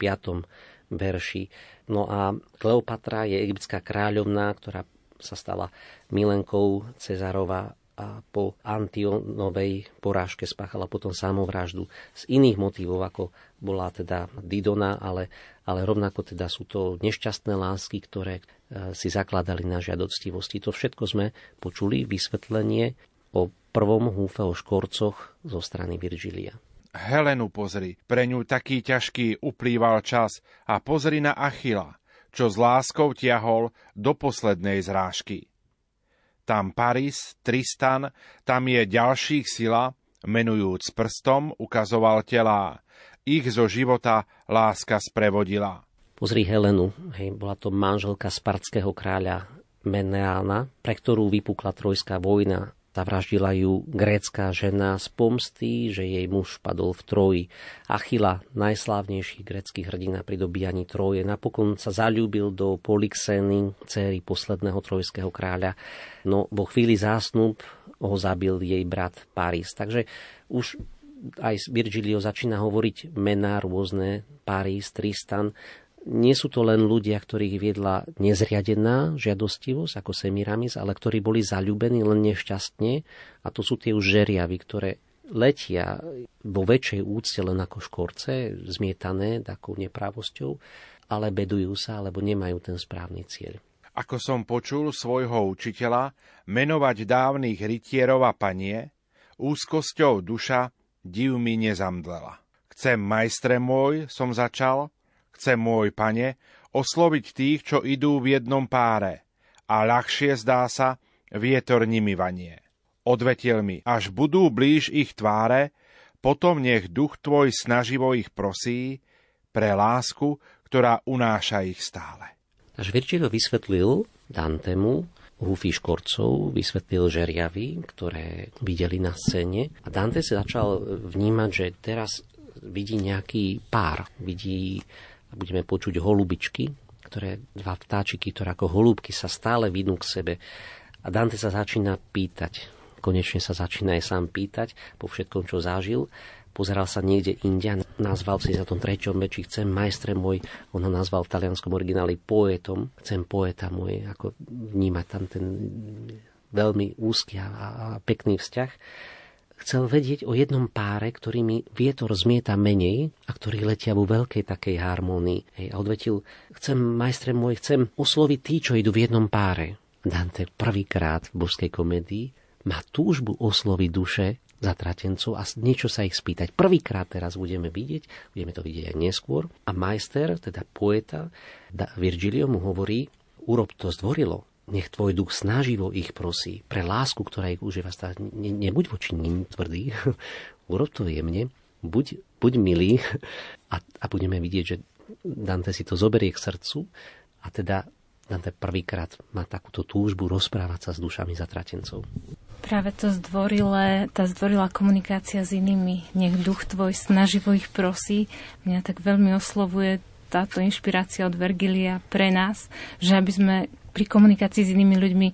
verši. No a Kleopatra je egyptská kráľovná, ktorá sa stala milenkou Cezarova a po Antionovej porážke spáchala potom samovraždu z iných motívov, ako bola teda Didona, ale, ale rovnako teda sú to nešťastné lásky, ktoré e, si zakladali na žiadoctivosti. To všetko sme počuli, vysvetlenie o prvom húfe o škorcoch zo strany Virgilia. Helenu pozri, pre ňu taký ťažký uplýval čas a pozri na Achila, čo s láskou tiahol do poslednej zrážky. Tam Paris, Tristan, tam je ďalších sila, menujúc prstom, ukazoval telá. Ich zo života láska sprevodila. Pozri Helenu, hej, bola to manželka spartského kráľa Meneána, pre ktorú vypukla trojská vojna Zavraždila ju grécka žena z pomsty, že jej muž padol v Troji. Achila, najslávnejší grécky hrdina pri dobíjaní Troje, napokon sa zalúbil do Polixeny, céry posledného trojského kráľa. No vo chvíli zásnub ho zabil jej brat Paris. Takže už aj Virgilio začína hovoriť mená rôzne, Paris, Tristan, nie sú to len ľudia, ktorých viedla nezriadená žiadostivosť ako Semiramis, ale ktorí boli zalúbení len nešťastne a to sú tie už žeriavy, ktoré letia vo väčšej úcte len ako škorce, zmietané takou nepravosťou, ale bedujú sa, alebo nemajú ten správny cieľ. Ako som počul svojho učiteľa menovať dávnych rytierov a panie, úzkosťou duša div mi nezamdlela. Chcem, majstre môj, som začal, Chcem, môj pane, osloviť tých, čo idú v jednom páre. A ľahšie zdá sa, vietor nimi vanie. Odvetil mi, až budú blíž ich tváre, potom nech duch tvoj snaživo ich prosí pre lásku, ktorá unáša ich stále. Až Virgilio vysvetlil Dantemu húfy škorcov, vysvetlil žeriavy, ktoré videli na scéne. A Dante sa začal vnímať, že teraz vidí nejaký pár, vidí budeme počuť holubičky, ktoré, dva vtáčiky, ktoré ako holúbky sa stále vidnú k sebe. A Dante sa začína pýtať, konečne sa začína aj sám pýtať po všetkom, čo zažil. Pozeral sa niekde india, nazval si za tom treťom meči, chcem majstre môj, on ho nazval v talianskom origináli poetom, chcem poeta môj, ako vnímať tam ten veľmi úzky a, a pekný vzťah chcel vedieť o jednom páre, ktorý mi vietor zmieta menej a ktorý letia vo veľkej takej harmonii. Hej, a odvetil, chcem, majstre môj, chcem osloviť tí, čo idú v jednom páre. Dante prvýkrát v božskej komedii má túžbu osloviť duše zatratencov a niečo sa ich spýtať. Prvýkrát teraz budeme vidieť, budeme to vidieť aj neskôr. A majster, teda poeta, Virgilio mu hovorí, urob to zdvorilo, nech tvoj duch snaživo ich prosí pre lásku, ktorá ich užíva. Ne, nebuď voči ním tvrdý, (laughs) urob to jemne, buď, buď milý. A, a budeme vidieť, že Dante si to zoberie k srdcu. A teda Dante prvýkrát má takúto túžbu rozprávať sa s dušami zatratencov. Práve to zdvorilé, tá zdvorilá komunikácia s inými, nech duch tvoj snaživo ich prosí, mňa tak veľmi oslovuje táto inšpirácia od Vergilia pre nás, že aby sme pri komunikácii s inými ľuďmi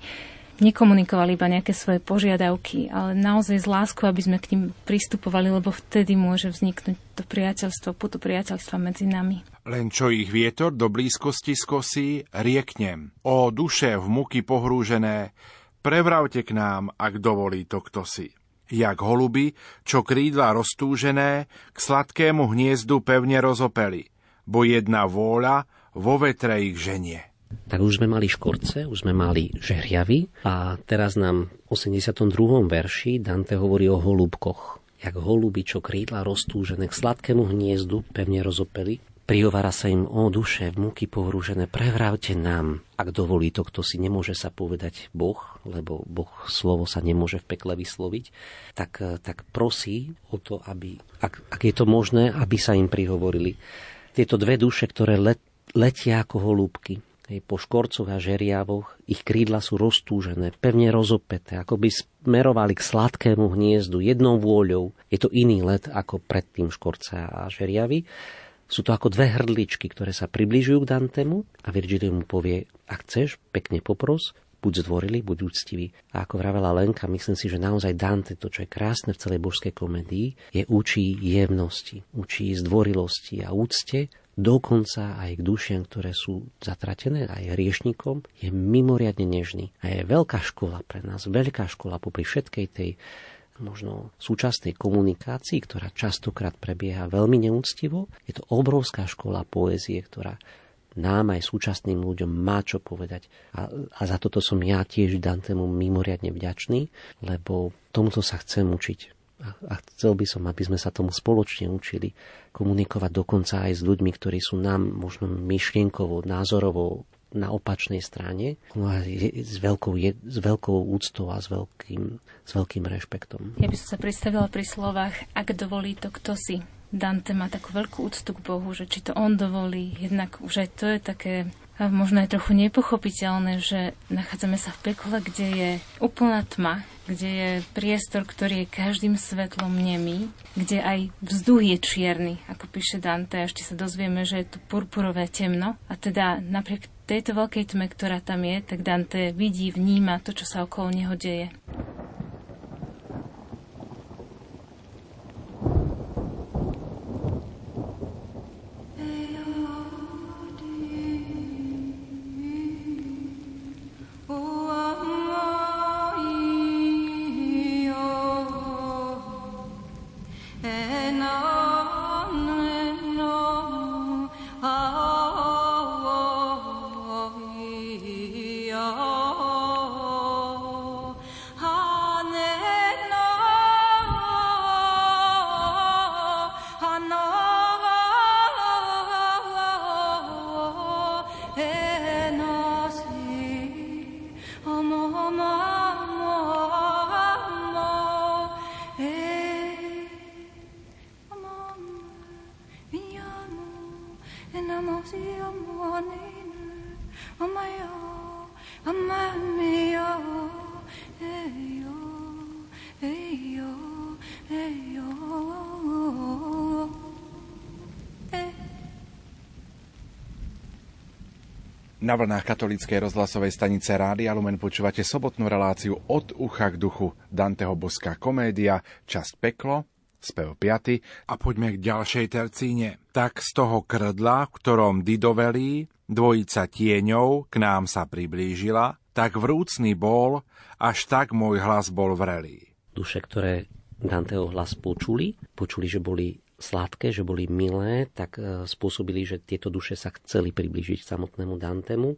nekomunikovali iba nejaké svoje požiadavky, ale naozaj z lásku, aby sme k ním pristupovali, lebo vtedy môže vzniknúť to priateľstvo, puto priateľstva medzi nami. Len čo ich vietor do blízkosti skosí, rieknem. O duše v muky pohrúžené, prevravte k nám, ak dovolí to kto si. Jak holuby, čo krídla roztúžené, k sladkému hniezdu pevne rozopeli, bo jedna vôľa vo vetre ich ženie. Tak už sme mali škorce, už sme mali žeriavy a teraz nám v 82. verši Dante hovorí o holúbkoch. Jak holuby, čo krídla roztúžené k sladkému hniezdu, pevne rozopeli, prihovára sa im o duše v múky pohrúžené, prevrávte nám, ak dovolí to, kto si nemôže sa povedať Boh, lebo Boh slovo sa nemôže v pekle vysloviť, tak, tak prosí o to, aby, ak, ak je to možné, aby sa im prihovorili. Tieto dve duše, ktoré let, letia ako holúbky, po škorcoch a žeriavoch ich krídla sú roztúžené, pevne rozopeté, ako by smerovali k sladkému hniezdu jednou vôľou. Je to iný let ako predtým škorca a žeriavy. Sú to ako dve hrdličky, ktoré sa približujú k Dantemu a Virgilio mu povie, ak chceš, pekne popros, buď zdvorili, buď úctivý. A ako vravela Lenka, myslím si, že naozaj Dante, to, čo je krásne v celej božskej komedii, je učí jemnosti, učí zdvorilosti a úcte dokonca aj k dušiam, ktoré sú zatratené, aj riešnikom, je mimoriadne nežný. A je veľká škola pre nás, veľká škola popri všetkej tej možno súčasnej komunikácii, ktorá častokrát prebieha veľmi neúctivo. Je to obrovská škola poézie, ktorá nám aj súčasným ľuďom má čo povedať. A, a za toto som ja tiež Dantemu mimoriadne vďačný, lebo tomuto sa chcem učiť. A, a chcel by som, aby sme sa tomu spoločne učili komunikovať dokonca aj s ľuďmi, ktorí sú nám možno myšlienkovo, názorovo na opačnej strane no a je, s, veľkou, je, s veľkou úctou a s veľkým, s veľkým rešpektom. Ja by som sa predstavila pri slovách, ak dovolí to, kto si. Dante má takú veľkú úctu k Bohu, že či to on dovolí, jednak už aj to je také možno aj trochu nepochopiteľné, že nachádzame sa v pekle, kde je úplná tma, kde je priestor, ktorý je každým svetlom nemý, kde aj vzduch je čierny, ako píše Dante, ešte sa dozvieme, že je tu purpurové temno. A teda napriek tejto veľkej tme, ktorá tam je, tak Dante vidí, vníma to, čo sa okolo neho deje. Na vlnách katolíckej rozhlasovej stanice Rádia Lumen počúvate sobotnú reláciu od ucha k duchu Danteho boská komédia, časť peklo, spev 5 a poďme k ďalšej tercíne. Tak z toho krdla, v ktorom Didovelí, dvojica tieňov k nám sa priblížila, tak vrúcný bol, až tak môj hlas bol vrelý. Duše, ktoré Danteho hlas počuli, počuli, že boli sladké, že boli milé, tak e, spôsobili, že tieto duše sa chceli priblížiť k samotnému Dantemu e,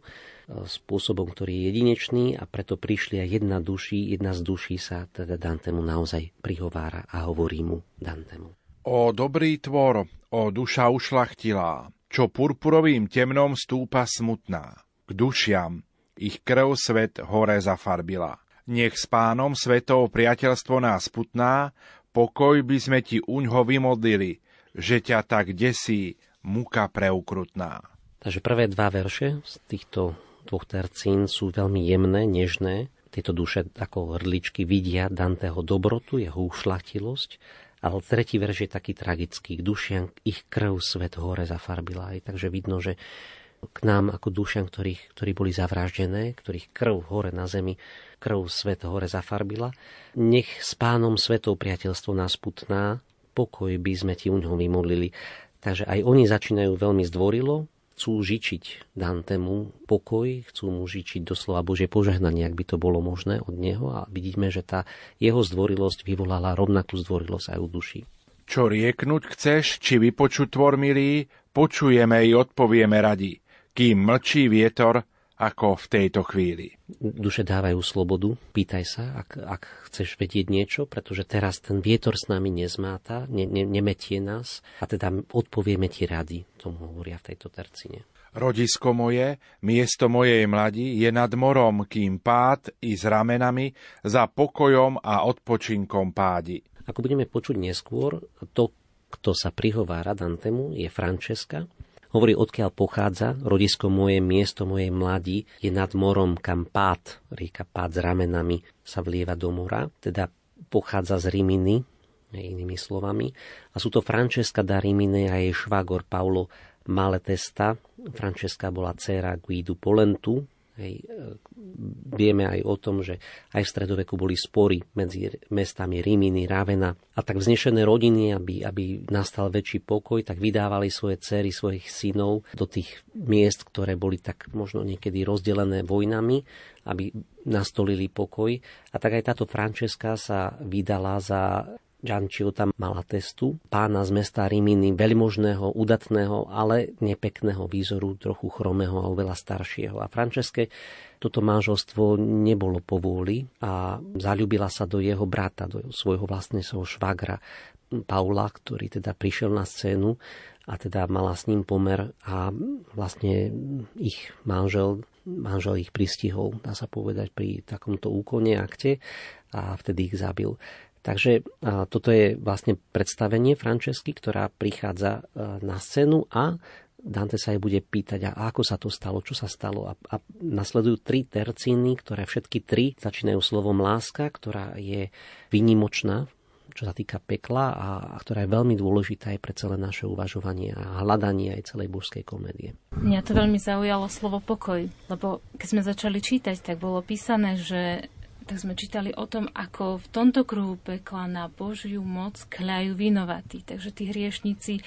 spôsobom, ktorý je jedinečný a preto prišli aj jedna duší, jedna z duší sa teda Dantemu naozaj prihovára a hovorí mu Dantemu. O dobrý tvor, o duša ušlachtilá, čo purpurovým temnom stúpa smutná. K dušiam ich krv svet hore zafarbila. Nech s pánom svetov priateľstvo nás putná, Pokoj by sme ti uňho vymodlili, že ťa tak desí muka preukrutná. Takže prvé dva verše z týchto dvoch tercín sú veľmi jemné, nežné. Tieto duše ako hrdličky vidia Danteho dobrotu, jeho ušlachtilosť, ale tretí verš je taký tragický. K dušiam ich krv svet hore zafarbila. Aj takže vidno, že k nám ako dušiam, ktorých, ktorí boli zavraždené, ktorých krv hore na zemi krv svet hore zafarbila. Nech s pánom svetov priateľstvo nás putná, pokoj by sme ti u ňoho vymodlili. Takže aj oni začínajú veľmi zdvorilo, chcú žičiť Dantemu pokoj, chcú mu žičiť doslova Božie požehnanie, ak by to bolo možné od neho a vidíme, že tá jeho zdvorilosť vyvolala rovnakú zdvorilosť aj u duši. Čo rieknúť chceš, či vypočuť tvor milý, počujeme i odpovieme radi. Kým mlčí vietor, ako v tejto chvíli. Duše dávajú slobodu, pýtaj sa, ak, ak chceš vedieť niečo, pretože teraz ten vietor s nami nezmáta, ne, ne, nemetie nás a teda odpovieme ti rady, tomu hovoria v tejto tercine. Rodisko moje, miesto mojej mladí je nad morom, kým pád i s ramenami za pokojom a odpočinkom pádi. Ako budeme počuť neskôr, to, kto sa prihovára Dantemu, je Francesca, Hovorí, odkiaľ pochádza, rodisko moje, miesto mojej mladí je nad morom, kam pád, rieka pád s ramenami sa vlieva do mora, teda pochádza z Riminy, inými slovami. A sú to Francesca da Rimine a jej švagor Paulo Maletesta. Francesca bola dcéra Guidu Polentu, Hej, e, vieme aj o tom, že aj v stredoveku boli spory medzi mestami Rimini, Ravena a tak vznešené rodiny, aby, aby nastal väčší pokoj, tak vydávali svoje cery, svojich synov do tých miest, ktoré boli tak možno niekedy rozdelené vojnami, aby nastolili pokoj. A tak aj táto Frančeska sa vydala za tam mala testu, pána z mesta Rimini, veľmožného, udatného, ale nepekného výzoru, trochu chromého a oveľa staršieho. A Franceske toto manželstvo nebolo povôli a zalúbila sa do jeho brata, do svojho vlastného švagra Paula, ktorý teda prišiel na scénu a teda mala s ním pomer a vlastne ich manžel, manžel ich pristihol, dá sa povedať, pri takomto úkone akte a vtedy ich zabil. Takže toto je vlastne predstavenie Francesky, ktorá prichádza na scénu a Dante sa jej bude pýtať, a ako sa to stalo, čo sa stalo. A, a nasledujú tri tercíny, ktoré všetky tri začínajú slovom láska, ktorá je výnimočná, čo sa týka pekla a, a ktorá je veľmi dôležitá aj pre celé naše uvažovanie a hľadanie aj celej božskej komédie. Mňa to veľmi zaujalo slovo pokoj, lebo keď sme začali čítať, tak bolo písané, že tak sme čítali o tom, ako v tomto kruhu pekla na Božiu moc kľajú vinovatí. Takže tí hriešnici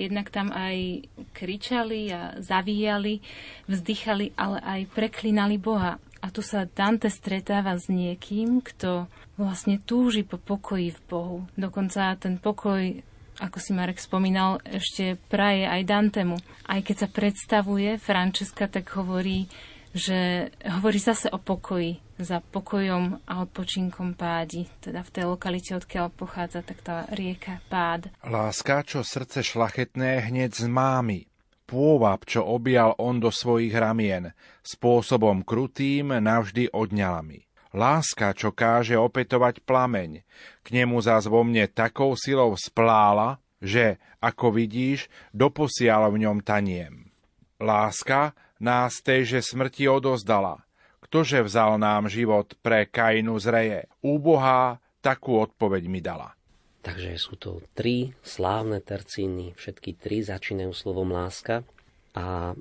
jednak tam aj kričali a zavíjali, vzdychali, ale aj preklinali Boha. A tu sa Dante stretáva s niekým, kto vlastne túži po pokoji v Bohu. Dokonca ten pokoj, ako si Marek spomínal, ešte praje aj Dantemu. Aj keď sa predstavuje Francesca, tak hovorí, že hovorí zase o pokoji, za pokojom a odpočinkom pádi, teda v tej lokalite, odkiaľ pochádza tak tá rieka Pád. Láska, čo srdce šlachetné hneď z mámy, pôvab, čo objal on do svojich ramien, spôsobom krutým navždy odňala. Láska, čo káže opetovať plameň, k nemu zás vo mne takou silou splála, že, ako vidíš, doposiaľ v ňom taniem. Láska, nás tejže smrti odozdala. Ktože vzal nám život pre Kainu zreje? Úbohá takú odpoveď mi dala. Takže sú to tri slávne tercíny, všetky tri začínajú slovom láska a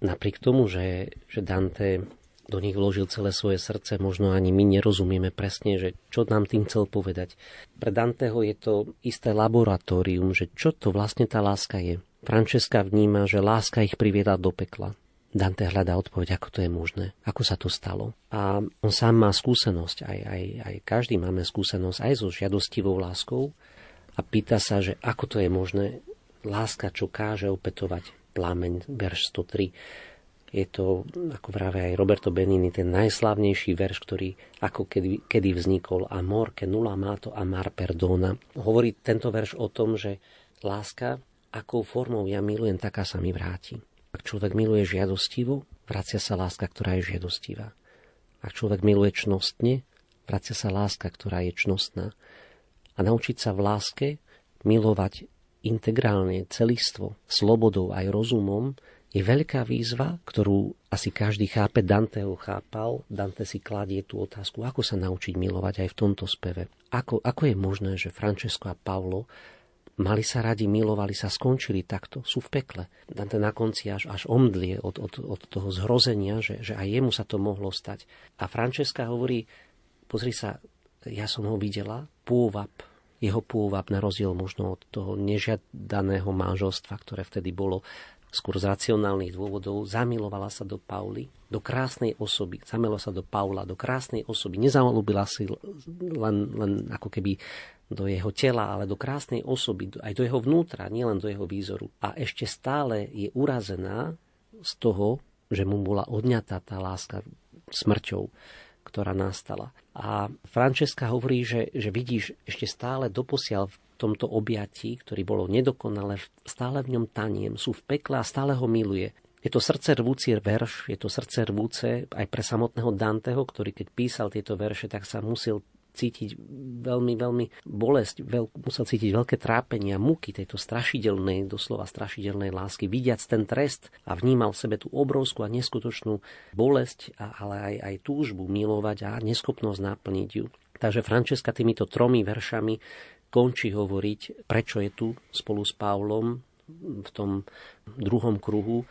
napriek tomu, že, že Dante do nich vložil celé svoje srdce, možno ani my nerozumieme presne, že čo nám tým chcel povedať. Pre Danteho je to isté laboratórium, že čo to vlastne tá láska je. Francesca vníma, že láska ich priviedla do pekla. Dante hľadá odpoveď, ako to je možné, ako sa to stalo. A on sám má skúsenosť, aj, aj, aj každý máme skúsenosť aj so žiadostivou láskou a pýta sa, že ako to je možné, láska, čo káže opetovať plameň, verš 103. Je to, ako práve aj Roberto Benini, ten najslavnejší verš, ktorý ako kedy, kedy vznikol. Amor che nulla amato amar perdona. Hovorí tento verš o tom, že láska, akou formou ja milujem, taká sa mi vráti. Ak človek miluje žiadostivo, vracia sa láska, ktorá je žiadostivá. Ak človek miluje čnostne, vracia sa láska, ktorá je čnostná. A naučiť sa v láske milovať integrálne celistvo, slobodou aj rozumom, je veľká výzva, ktorú asi každý chápe, Dante ho chápal. Dante si kladie tú otázku, ako sa naučiť milovať aj v tomto speve. Ako, ako je možné, že Francesco a Paulo Mali sa radi, milovali sa, skončili takto, sú v pekle. Dante na konci až, až omdlie od, od, od toho zhrozenia, že, že aj jemu sa to mohlo stať. A Francesca hovorí, pozri sa, ja som ho videla, pôvab, jeho pôvab na rozdiel možno od toho nežiadaného manželstva, ktoré vtedy bolo skôr z racionálnych dôvodov, zamilovala sa do Pauly, do krásnej osoby, zamilovala sa do Paula, do krásnej osoby, nezalúbila si len, len ako keby do jeho tela, ale do krásnej osoby, aj do jeho vnútra, nielen do jeho výzoru. A ešte stále je urazená z toho, že mu bola odňatá tá láska smrťou, ktorá nastala. A Francesca hovorí, že, že vidíš ešte stále doposiaľ v tomto objatí, ktorý bolo nedokonalé, stále v ňom taniem, sú v pekle a stále ho miluje. Je to srdce rvúci verš, je to srdce rvúce aj pre samotného Danteho, ktorý keď písal tieto verše, tak sa musel cítiť veľmi, veľmi bolesť, veľ, musel cítiť veľké trápenie a muky tejto strašidelnej, doslova strašidelnej lásky, vidiac ten trest a vnímal v sebe tú obrovskú a neskutočnú bolesť, a, ale aj, aj túžbu milovať a neschopnosť naplniť ju. Takže Francesca týmito tromi veršami končí hovoriť, prečo je tu spolu s Pavlom v tom druhom kruhu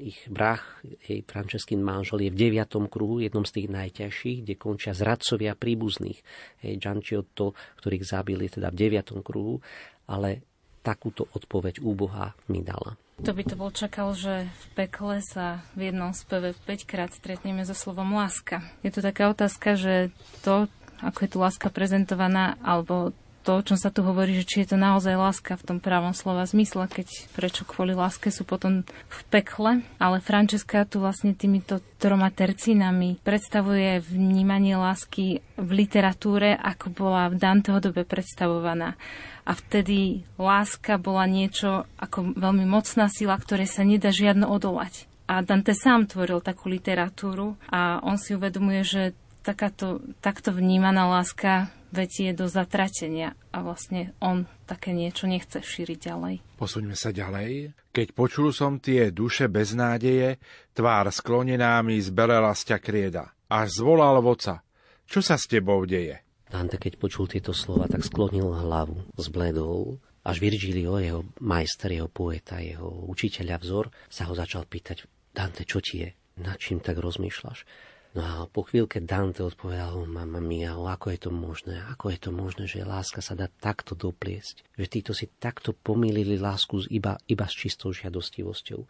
ich brach, jej Franceskin manžel, je v deviatom kruhu, jednom z tých najťažších, kde končia zradcovia príbuzných. Hej, Gianciotto, ktorých zabili teda v deviatom kruhu, ale takúto odpoveď úboha mi dala. To by to bol čakal, že v pekle sa v jednom speve 5 krát stretneme so slovom láska. Je to taká otázka, že to, ako je tu láska prezentovaná, alebo to, o čom sa tu hovorí, že či je to naozaj láska v tom právom slova zmysle, keď prečo kvôli láske sú potom v pekle. Ale Francesca tu vlastne týmito troma tercínami predstavuje vnímanie lásky v literatúre, ako bola v Danteho dobe predstavovaná. A vtedy láska bola niečo ako veľmi mocná sila, ktorej sa nedá žiadno odolať. A Dante sám tvoril takú literatúru a on si uvedomuje, že takáto, takto vnímaná láska vedie do zatratenia a vlastne on také niečo nechce šíriť ďalej. Posuňme sa ďalej. Keď počul som tie duše bez nádeje, tvár sklonená mi zbelela z ťa krieda. Až zvolal voca. Čo sa s tebou deje? Dante, keď počul tieto slova, tak sklonil hlavu, zbledol. Až Virgilio, jeho majster, jeho poeta, jeho učiteľa vzor, sa ho začal pýtať, Dante, čo ti je? Na čím tak rozmýšľaš? No a po chvíľke Dante odpovedal, mama mia, ako je to možné? Ako je to možné, že láska sa dá takto dopliesť? Že títo si takto pomýlili lásku iba, iba s čistou žiadostivosťou.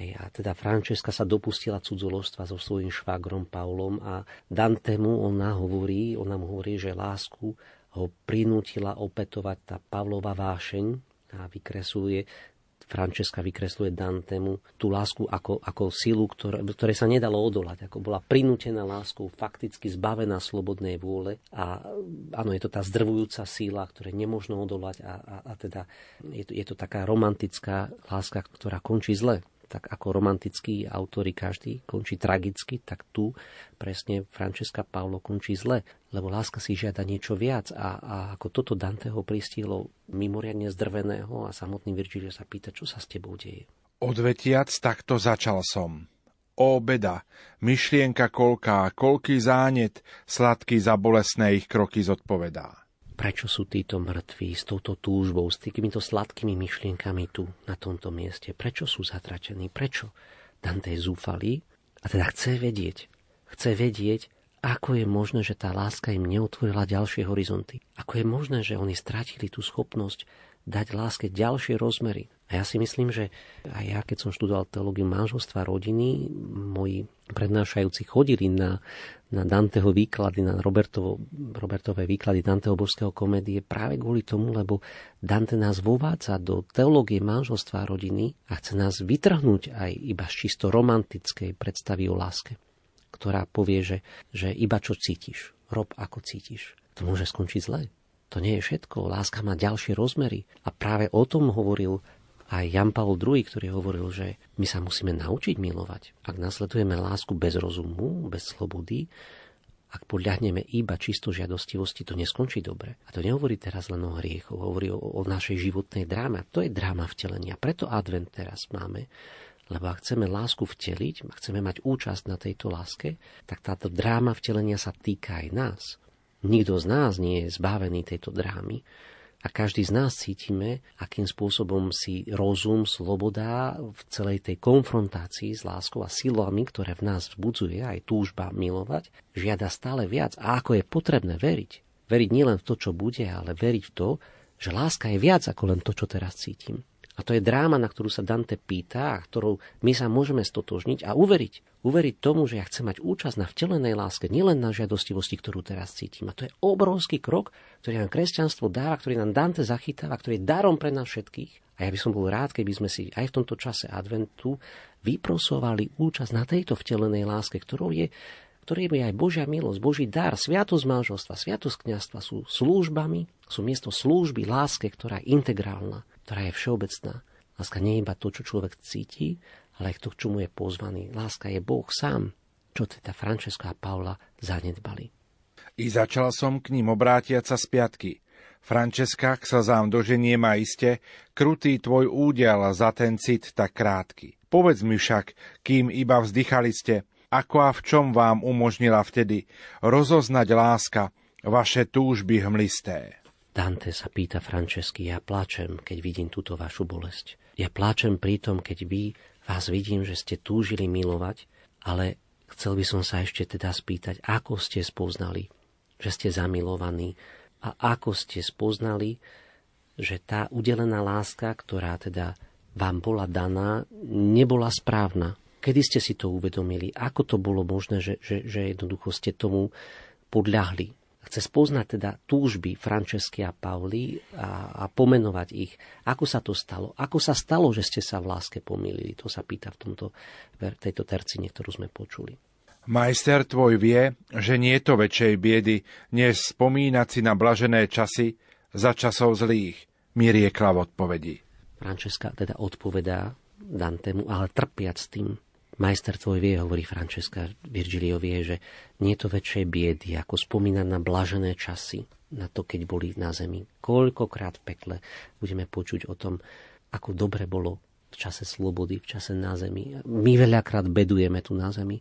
Hej, a teda Francesca sa dopustila cudzoložstva so svojím švagrom Paulom a Dantemu ona hovorí, ona mu hovorí, že lásku ho prinútila opetovať tá Pavlova vášeň a vykresuje Francesca vykresluje Dantemu tú lásku ako, ako silu, ktoré, ktoré sa nedalo odolať, ako bola prinútená láskou, fakticky zbavená slobodnej vôle. A áno, je to tá zdrvujúca síla, ktoré nemôžno odolať a, a, a teda je to, je to taká romantická láska, ktorá končí zle tak ako romantickí autori každý končí tragicky, tak tu presne Francesca Paolo končí zle, lebo láska si žiada niečo viac a, a ako toto Danteho pristihlo mimoriadne zdrveného a samotný Virgilio sa pýta, čo sa s tebou deje. Odvetiac takto začal som. Ó beda, myšlienka kolká, kolký zánet, sladký za bolesné ich kroky zodpovedá prečo sú títo mŕtvi s touto túžbou, s týmito sladkými myšlienkami tu, na tomto mieste, prečo sú zatratení, prečo? Dante je zúfalý a teda chce vedieť, chce vedieť, ako je možné, že tá láska im neotvorila ďalšie horizonty. Ako je možné, že oni stratili tú schopnosť dať láske ďalšie rozmery. A ja si myslím, že aj ja, keď som študoval teológiu manželstva rodiny, moji prednášajúci chodili na, na Danteho výklady, na Robertovo, Robertové výklady Danteho božského komédie práve kvôli tomu, lebo Dante nás vovádza do teológie manželstva rodiny a chce nás vytrhnúť aj iba z čisto romantickej predstavy o láske, ktorá povie, že, že iba čo cítiš, rob ako cítiš. To môže skončiť zle. To nie je všetko. Láska má ďalšie rozmery. A práve o tom hovoril aj Jan Paul II, ktorý hovoril, že my sa musíme naučiť milovať. Ak nasledujeme lásku bez rozumu, bez slobody, ak podľahneme iba čisto žiadostivosti, to neskončí dobre. A to nehovorí teraz len o hriechu, hovorí o, o našej životnej dráme. A to je dráma vtelenia. Preto advent teraz máme. Lebo ak chceme lásku vteliť, ak chceme mať účasť na tejto láske, tak táto dráma vtelenia sa týka aj nás. Nikto z nás nie je zbavený tejto drámy a každý z nás cítime, akým spôsobom si rozum, sloboda v celej tej konfrontácii s láskou a silami, ktoré v nás vzbudzuje, aj túžba milovať, žiada stále viac. A ako je potrebné veriť. Veriť nielen v to, čo bude, ale veriť v to, že láska je viac ako len to, čo teraz cítim. A to je dráma, na ktorú sa Dante pýta a ktorou my sa môžeme stotožniť a uveriť. Uveriť tomu, že ja chcem mať účasť na vtelenej láske, nielen na žiadostivosti, ktorú teraz cítim. A to je obrovský krok, ktorý nám kresťanstvo dáva, ktorý nám Dante zachytáva, ktorý je darom pre nás všetkých. A ja by som bol rád, keby sme si aj v tomto čase adventu vyprosovali účasť na tejto vtelenej láske, ktorou je ktorý je aj Božia milosť, Boží dar, sviatosť manželstva, sviatosť kniazstva sú službami, sú miesto služby, láske, ktorá je integrálna ktorá je všeobecná. Láska nie je iba to, čo človek cíti, ale aj to, k čomu je pozvaný. Láska je Boh sám, čo teda Francesca a Paula zanedbali. I začal som k ním obrátiať sa z piatky. Franceska, k slzám doženie ma iste, krutý tvoj údel za ten cit tak krátky. Povedz mi však, kým iba vzdychali ste, ako a v čom vám umožnila vtedy rozoznať láska vaše túžby hmlisté. Dante sa pýta Francesky, ja plačem, keď vidím túto vašu bolesť. Ja plačem pri tom, keď vy vás vidím, že ste túžili milovať, ale chcel by som sa ešte teda spýtať, ako ste spoznali, že ste zamilovaní a ako ste spoznali, že tá udelená láska, ktorá teda vám bola daná, nebola správna. Kedy ste si to uvedomili? Ako to bolo možné, že, že, že jednoducho ste tomu podľahli? Chce spoznať teda túžby Francesky a Pauli a, a pomenovať ich. Ako sa to stalo? Ako sa stalo, že ste sa v láske pomýlili? To sa pýta v tomto, tejto tercine, ktorú sme počuli. Majster tvoj vie, že nie je to väčšej biedy, než spomínať si na blažené časy za časov zlých, mi riekla v odpovedi. Francesca teda odpovedá Dantemu, ale trpiac tým. Majster tvoj vie, hovorí Francesca Virgilio vie, že nie je to väčšej biedy, ako spomínať na blažené časy, na to, keď boli na zemi. Koľkokrát v pekle budeme počuť o tom, ako dobre bolo v čase slobody, v čase na zemi. My veľakrát bedujeme tu na zemi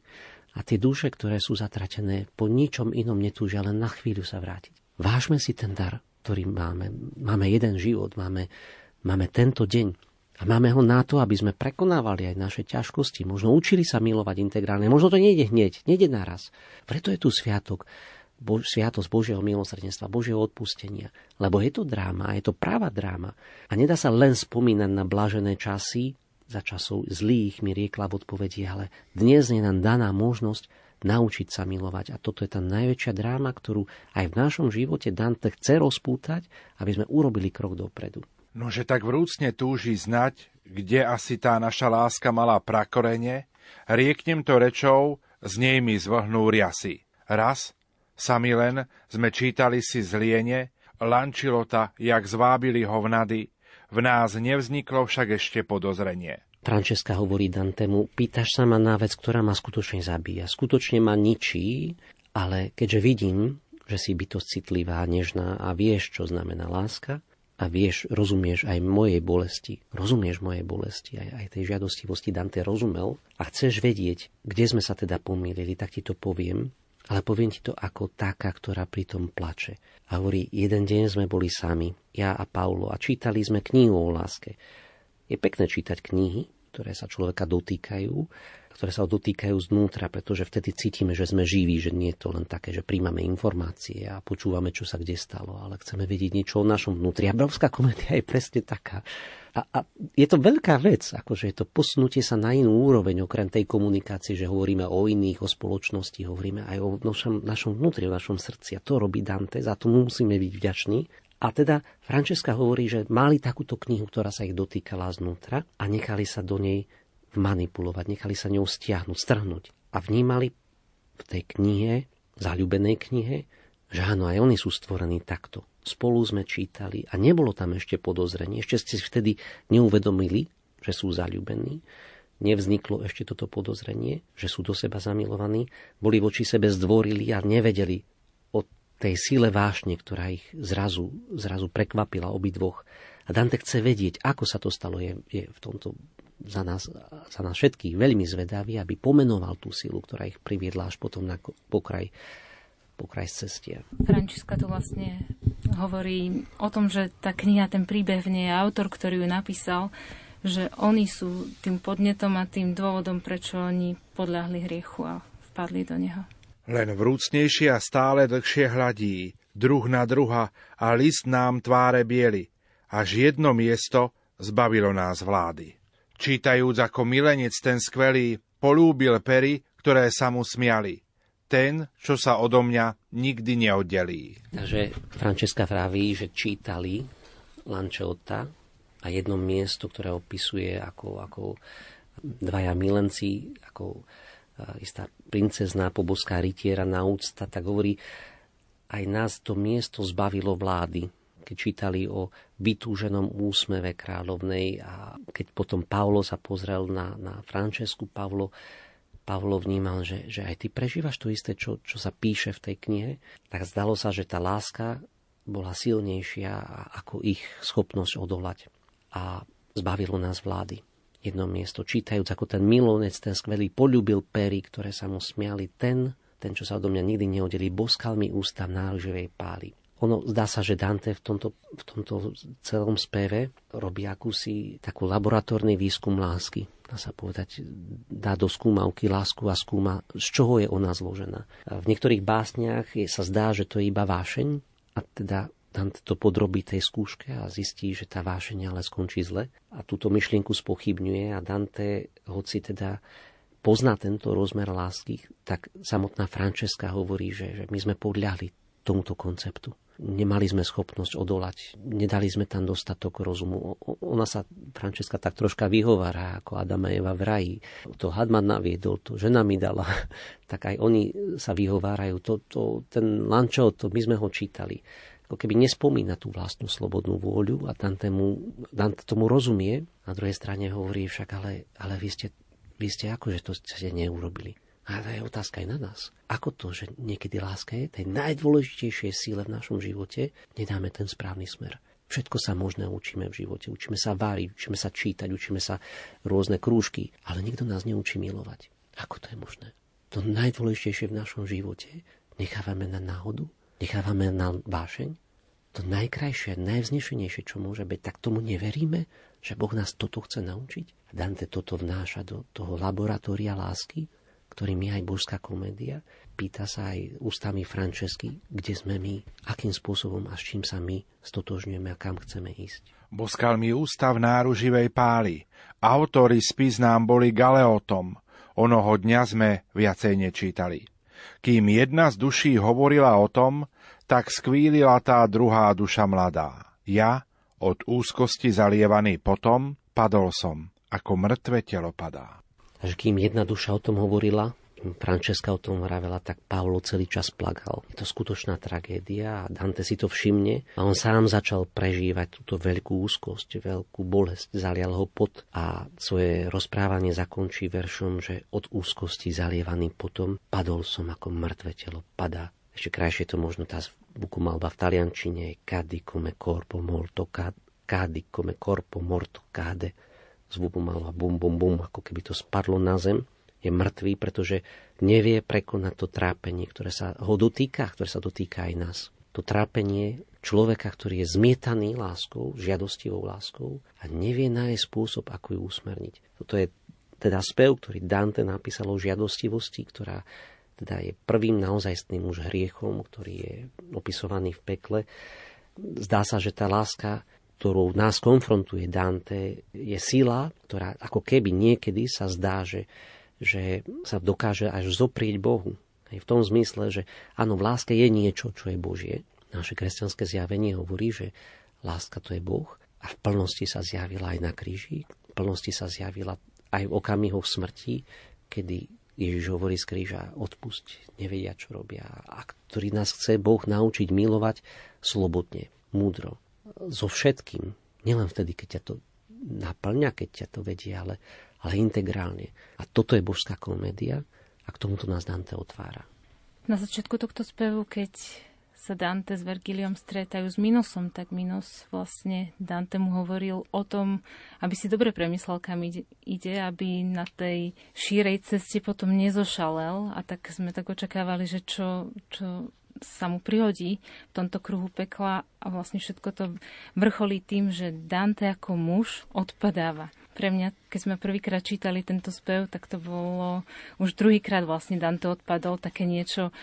a tie duše, ktoré sú zatratené, po ničom inom netúžia len na chvíľu sa vrátiť. Vážme si ten dar, ktorý máme. Máme jeden život, máme, máme tento deň. A máme ho na to, aby sme prekonávali aj naše ťažkosti. Možno učili sa milovať integrálne. Možno to nejde hneď, nejde naraz. Preto je tu sviatok. Bo, sviatosť Božieho milosrdenstva, Božieho odpustenia. Lebo je to dráma, je to práva dráma. A nedá sa len spomínať na blážené časy, za časov zlých mi riekla v odpovedi, ale dnes je nám daná možnosť naučiť sa milovať. A toto je tá najväčšia dráma, ktorú aj v našom živote Dante chce rozpútať, aby sme urobili krok dopredu. Nože tak vrúcne túži znať, kde asi tá naša láska mala prakorene, rieknem to rečou, z nej mi zvlhnú riasy. Raz, sami len, sme čítali si zliene, lančilota, jak zvábili ho vnady, v nás nevzniklo však ešte podozrenie. Francesca hovorí Dantemu, pýtaš sa ma na vec, ktorá ma skutočne zabíja. Skutočne ma ničí, ale keďže vidím, že si bytosť citlivá, nežná a vieš, čo znamená láska, a vieš, rozumieš aj mojej bolesti, rozumieš mojej bolesti, aj, aj tej žiadostivosti Dante rozumel a chceš vedieť, kde sme sa teda pomýlili, tak ti to poviem, ale poviem ti to ako taká, ktorá pritom plače. A hovorí, jeden deň sme boli sami, ja a Paulo, a čítali sme knihu o láske. Je pekné čítať knihy, ktoré sa človeka dotýkajú, ktoré sa dotýkajú znútra, pretože vtedy cítime, že sme živí, že nie je to len také, že príjmame informácie a počúvame, čo sa kde stalo, ale chceme vedieť niečo o našom vnútri. A Brovská komédia je presne taká. A, a je to veľká vec, akože je to posunutie sa na inú úroveň, okrem tej komunikácie, že hovoríme o iných, o spoločnosti, hovoríme aj o našom, našom vnútri, o našom srdci. A to robí Dante, za to musíme byť vďační. A teda Francesca hovorí, že mali takúto knihu, ktorá sa ich dotýkala znútra a nechali sa do nej manipulovať, nechali sa ňou stiahnuť, strhnúť. A vnímali v tej knihe, zalúbenej knihe, že áno, aj oni sú stvorení takto spolu sme čítali a nebolo tam ešte podozrenie. Ešte ste vtedy neuvedomili, že sú zalúbení. Nevzniklo ešte toto podozrenie, že sú do seba zamilovaní. Boli voči sebe zdvorili a nevedeli o tej síle vášne, ktorá ich zrazu, zrazu prekvapila obidvoch. A Dante chce vedieť, ako sa to stalo. Je, je v tomto za nás, za nás všetkých veľmi zvedavý, aby pomenoval tú silu, ktorá ich priviedla až potom na pokraj pokraj cestie. Frančiska to vlastne hovorí o tom, že tá kniha, ten príbeh v nej, autor, ktorý ju napísal, že oni sú tým podnetom a tým dôvodom, prečo oni podľahli hriechu a vpadli do neho. Len vrúcnejšie a stále dlhšie hladí, druh na druha a list nám tváre bieli, až jedno miesto zbavilo nás vlády. Čítajúc ako milenec ten skvelý, polúbil pery, ktoré sa mu smiali ten, čo sa odo mňa nikdy neoddelí. Takže Francesca vraví, že čítali Lančota a jedno miesto, ktoré opisuje ako, ako dvaja milenci, ako istá princezná poboská rytiera na úcta, tak hovorí, aj nás to miesto zbavilo vlády, keď čítali o vytúženom úsmeve kráľovnej a keď potom Paulo sa pozrel na, na Francesku, Pavlo Pavlo vnímal, že, že aj ty prežívaš to isté, čo, čo sa píše v tej knihe, tak zdalo sa, že tá láska bola silnejšia ako ich schopnosť odolať. A zbavilo nás vlády. Jedno miesto, čítajúc, ako ten milonec, ten skvelý, polúbil pery, ktoré sa mu smiali, ten, ten, čo sa odo mňa nikdy neoddelí, boskal mi ústa v náruživej páli. Ono zdá sa, že Dante v tomto, v tomto celom speve robí akúsi takú laboratórny výskum lásky dá sa povedať, dá do skúmavky lásku a skúma, z čoho je ona zložená. V niektorých básniach je, sa zdá, že to je iba vášeň a teda Dante to podrobí tej skúške a zistí, že tá vášeň ale skončí zle. A túto myšlienku spochybňuje a Dante, hoci teda pozná tento rozmer lásky, tak samotná Frančeska hovorí, že, že my sme podľahli tomuto konceptu nemali sme schopnosť odolať, nedali sme tam dostatok rozumu. Ona sa, Frančeska, tak troška vyhovára, ako Adama Eva v raji. To Hadman naviedol, to žena mi dala, (laughs) tak aj oni sa vyhovárajú. To, to, ten Lančo, to my sme ho čítali. Ako keby nespomína tú vlastnú slobodnú vôľu a Dante, mu, tomu rozumie. Na druhej strane hovorí však, ale, ale vy, ste, vy ste akože to ste neurobili. A to je otázka aj na nás. Ako to, že niekedy láska je tej najdôležitejšej síle v našom živote, nedáme ten správny smer. Všetko sa možné učíme v živote. Učíme sa váriť, učíme sa čítať, učíme sa rôzne krúžky, ale nikto nás neučí milovať. Ako to je možné? To najdôležitejšie v našom živote nechávame na náhodu, nechávame na vášeň. To najkrajšie, najvznešenejšie, čo môže byť, tak tomu neveríme, že Boh nás toto chce naučiť. Dante toto vnáša do toho laboratória lásky, ktorým je aj božská komédia. Pýta sa aj ústami Francesky, kde sme my, akým spôsobom a s čím sa my stotožňujeme a kam chceme ísť. Boskal mi ústa v náruživej páli. Autori spis nám boli galeotom. Onoho dňa sme viacej nečítali. Kým jedna z duší hovorila o tom, tak skvílila tá druhá duša mladá. Ja, od úzkosti zalievaný potom, padol som, ako mŕtve telo padá že kým jedna duša o tom hovorila, Frančeska o tom vravela, tak Pavlo celý čas plakal. Je to skutočná tragédia a Dante si to všimne a on sám začal prežívať túto veľkú úzkosť, veľkú bolesť, zalial ho pot a svoje rozprávanie zakončí veršom, že od úzkosti zalievaný potom padol som ako mŕtve telo padá. Ešte krajšie to možno tá buku malba v taliančine cadi come corpo morto cadi come corpo morto cade zvubu malo bum, bum, bum, ako keby to spadlo na zem, je mŕtvý, pretože nevie prekonať to trápenie, ktoré sa ho dotýka, ktoré sa dotýka aj nás. To trápenie človeka, ktorý je zmietaný láskou, žiadostivou láskou a nevie nájsť spôsob, ako ju usmerniť. Toto je teda spev, ktorý Dante napísal o žiadostivosti, ktorá teda je prvým naozajstným už hriechom, ktorý je opisovaný v pekle. Zdá sa, že tá láska ktorou nás konfrontuje Dante, je sila, ktorá ako keby niekedy sa zdá, že, že sa dokáže až zoprieť Bohu. Aj v tom zmysle, že áno, v láske je niečo, čo je Božie. Naše kresťanské zjavenie hovorí, že láska to je Boh a v plnosti sa zjavila aj na kríži, v plnosti sa zjavila aj v okamihoch smrti, kedy Ježiš hovorí z kríža, odpusť, nevedia, čo robia. A ktorý nás chce Boh naučiť milovať slobodne, múdro, so všetkým. Nielen vtedy, keď ťa to naplňa, keď ťa to vedie, ale, ale integrálne. A toto je božská komédia a k tomuto nás Dante otvára. Na začiatku tohto spevu, keď sa Dante s Vergiliom stretajú s Minosom, tak Minos vlastne Dante mu hovoril o tom, aby si dobre premyslel, kam ide, aby na tej šírej ceste potom nezošalel a tak sme tak očakávali, že čo, čo sa mu prihodí v tomto kruhu pekla a vlastne všetko to vrcholí tým, že Dante ako muž odpadáva. Pre mňa, keď sme prvýkrát čítali tento spev, tak to bolo už druhýkrát vlastne Dante odpadol, také niečo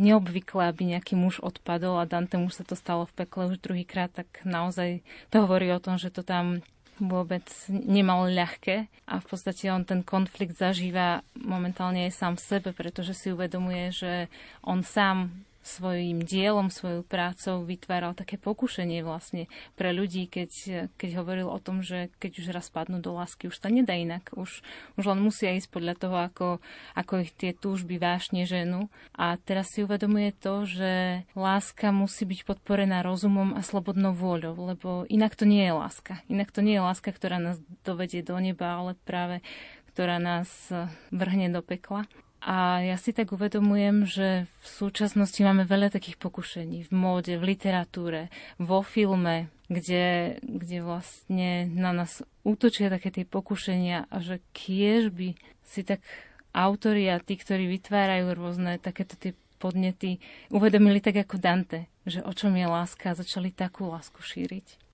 neobvyklé, aby nejaký muž odpadol a Dante mu sa to stalo v pekle už druhýkrát, tak naozaj to hovorí o tom, že to tam vôbec nemal ľahké a v podstate on ten konflikt zažíva momentálne aj sám v sebe, pretože si uvedomuje, že on sám svojim dielom, svojou prácou vytváral také pokušenie vlastne pre ľudí, keď, keď hovoril o tom, že keď už raz padnú do lásky, už sa nedá inak. Už, už len musia ísť podľa toho, ako, ako ich tie túžby vášne ženu. A teraz si uvedomuje to, že láska musí byť podporená rozumom a slobodnou vôľou, lebo inak to nie je láska. Inak to nie je láska, ktorá nás dovedie do neba, ale práve ktorá nás vrhne do pekla. A ja si tak uvedomujem, že v súčasnosti máme veľa takých pokušení v móde, v literatúre, vo filme, kde, kde vlastne na nás útočia také tie pokušenia a že kiež by si tak autori a tí, ktorí vytvárajú rôzne takéto tie podnety, uvedomili tak ako Dante, že o čom je láska a začali takú lásku šíriť.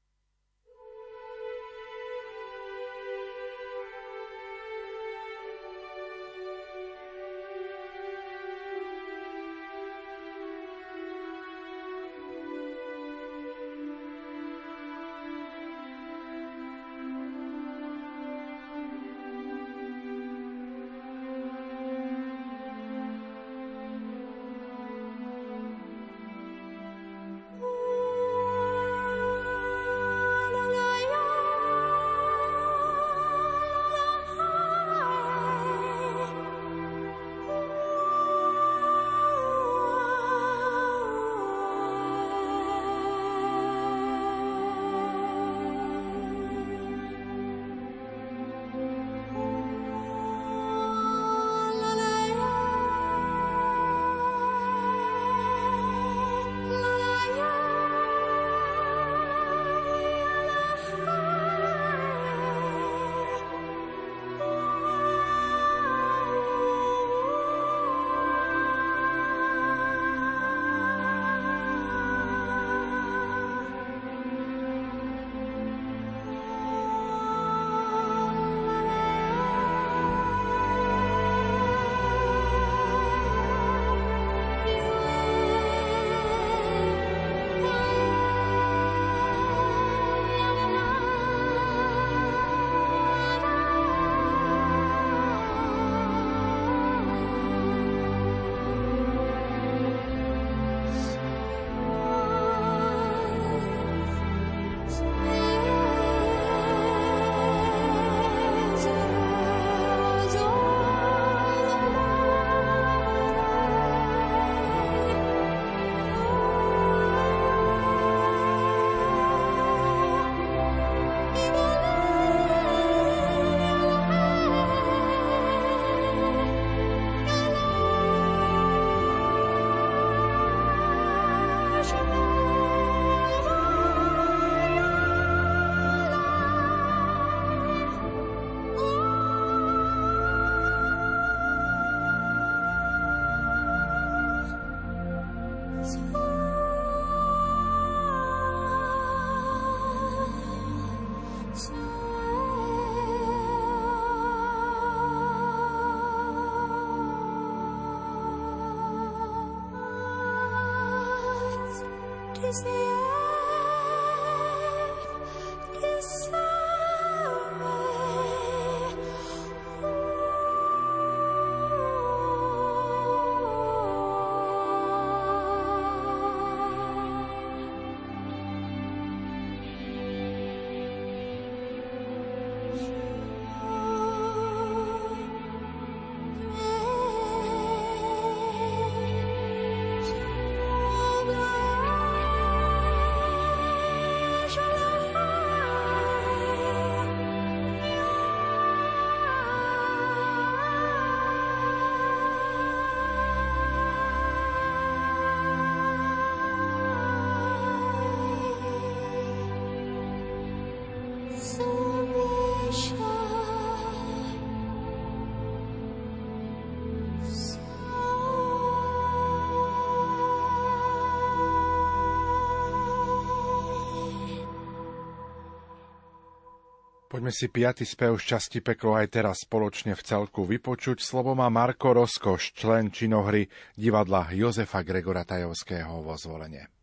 Poďme si piaty spev z časti Peklo aj teraz spoločne v celku vypočuť. Slovo má Marko Roskoš, člen činohry divadla Jozefa Gregora Tajovského vo zvolenie.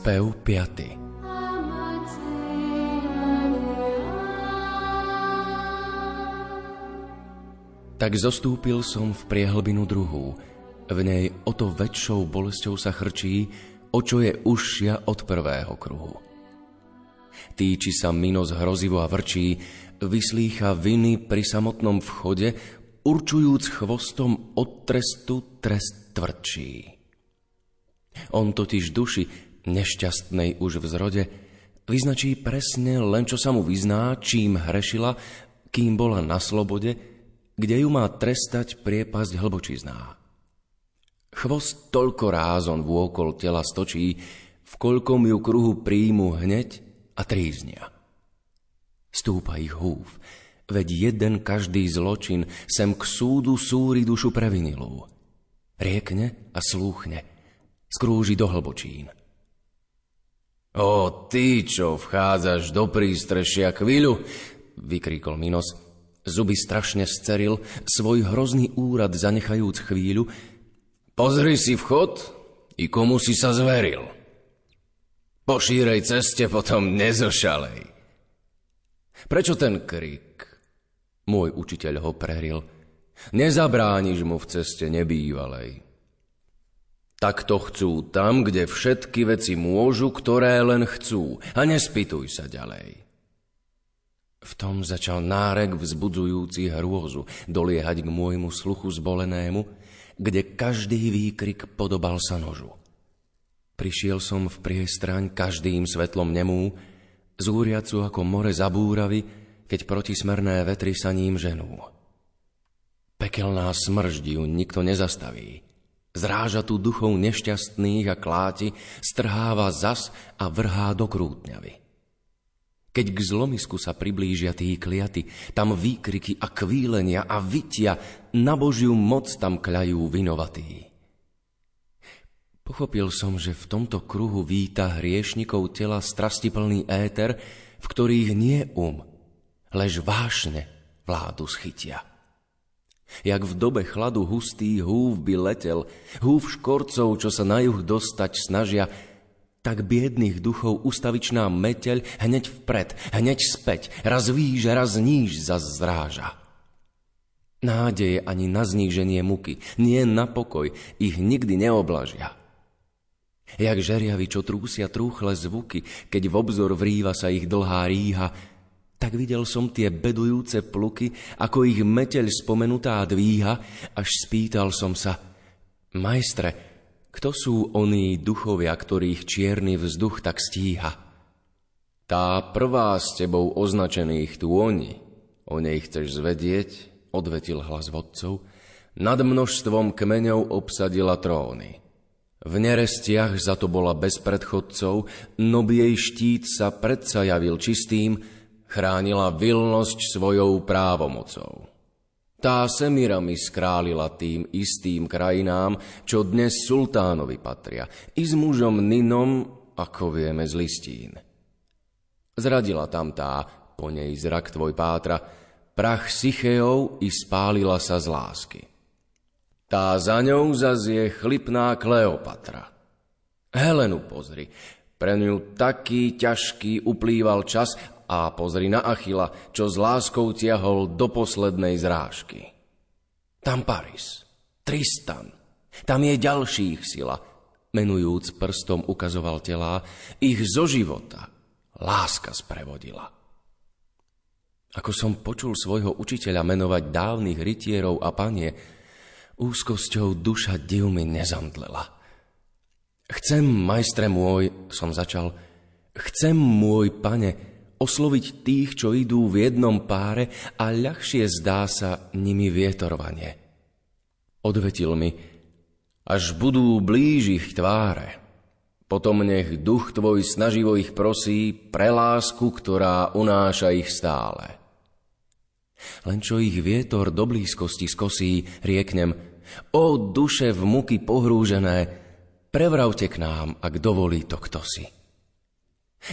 Spev 5. Tak zostúpil som v priehlbinu druhú, v nej o to väčšou bolesťou sa chrčí, o čo je užšia od prvého kruhu. Týči sa minos hrozivo a vrčí, vyslýcha viny pri samotnom vchode, určujúc chvostom od trestu trest tvrdší. On totiž duši nešťastnej už v zrode, vyznačí presne len, čo sa mu vyzná, čím hrešila, kým bola na slobode, kde ju má trestať priepasť hlbočizná. Chvost toľko rázon vôkol tela stočí, v koľkom ju kruhu príjmu hneď a tríznia. Stúpa ich húv, veď jeden každý zločin sem k súdu súri dušu previnilú. Riekne a slúchne, skrúži do hlbočín. O, ty, čo vchádzaš do prístrešia chvíľu, vykríkol Minos. Zuby strašne sceril, svoj hrozný úrad zanechajúc chvíľu. Pozri si vchod i komu si sa zveril. Po šírej ceste potom nezošalej. Prečo ten krik? Môj učiteľ ho preril. Nezabrániš mu v ceste nebývalej. Tak to chcú tam, kde všetky veci môžu, ktoré len chcú. A nespýtuj sa ďalej. V tom začal nárek vzbudzujúci hrôzu doliehať k môjmu sluchu zbolenému, kde každý výkrik podobal sa nožu. Prišiel som v priestraň každým svetlom nemú, zúriacu ako more zabúravy, keď protismerné vetry sa ním ženú. Pekelná smržď ju nikto nezastaví. Zráža tu duchov nešťastných a kláti, strháva zas a vrhá do krútňavy. Keď k zlomisku sa priblížia tí kliaty, tam výkriky a kvílenia a vytia na Božiu moc tam kľajú vinovatí. Pochopil som, že v tomto kruhu víta hriešnikov tela strastiplný éter, v ktorých nie um, lež vášne vládu schytia. Jak v dobe chladu hustý húv by letel, húv škorcov, čo sa na juh dostať snažia, tak biedných duchov ustavičná meteľ hneď vpred, hneď späť, raz výš, raz níž zas zráža. Nádeje ani na zníženie muky, nie na pokoj, ich nikdy neoblažia. Jak žeriavi, čo trúsia trúchle zvuky, keď v obzor vrýva sa ich dlhá ríha, tak videl som tie bedujúce pluky, ako ich meteľ spomenutá dvíha, až spýtal som sa, majstre, Kto sú oní duchovia, ktorých čierny vzduch tak stíha? Tá prvá s tebou označených tu oni. O nej chceš zvedieť? Odvetil hlas vodcov. Nad množstvom kmeňov obsadila tróny. V nerestiach za to bola bez predchodcov, no jej štít sa predsa javil čistým, chránila vilnosť svojou právomocou. Tá Semirami skrálila tým istým krajinám, čo dnes sultánovi patria, i s mužom Ninom, ako vieme z listín. Zradila tam tá, po nej zrak tvoj pátra, prach Sycheov i spálila sa z lásky. Tá za ňou zas je chlipná Kleopatra. Helenu pozri, pre ňu taký ťažký uplýval čas a pozri na Achila, čo s láskou tiahol do poslednej zrážky. Tam Paris, Tristan, tam je ďalších sila, menujúc prstom ukazoval telá, ich zo života láska sprevodila. Ako som počul svojho učiteľa menovať dávnych rytierov a panie, úzkosťou duša div mi nezamdlela. Chcem, majstre môj, som začal, chcem, môj pane, osloviť tých, čo idú v jednom páre a ľahšie zdá sa nimi vietorvanie. Odvetil mi, až budú blíž ich tváre, potom nech duch tvoj snaživo ich prosí pre lásku, ktorá unáša ich stále. Len čo ich vietor do blízkosti skosí, rieknem – O duše v muky pohrúžené, prevravte k nám, ak dovolí to kto si.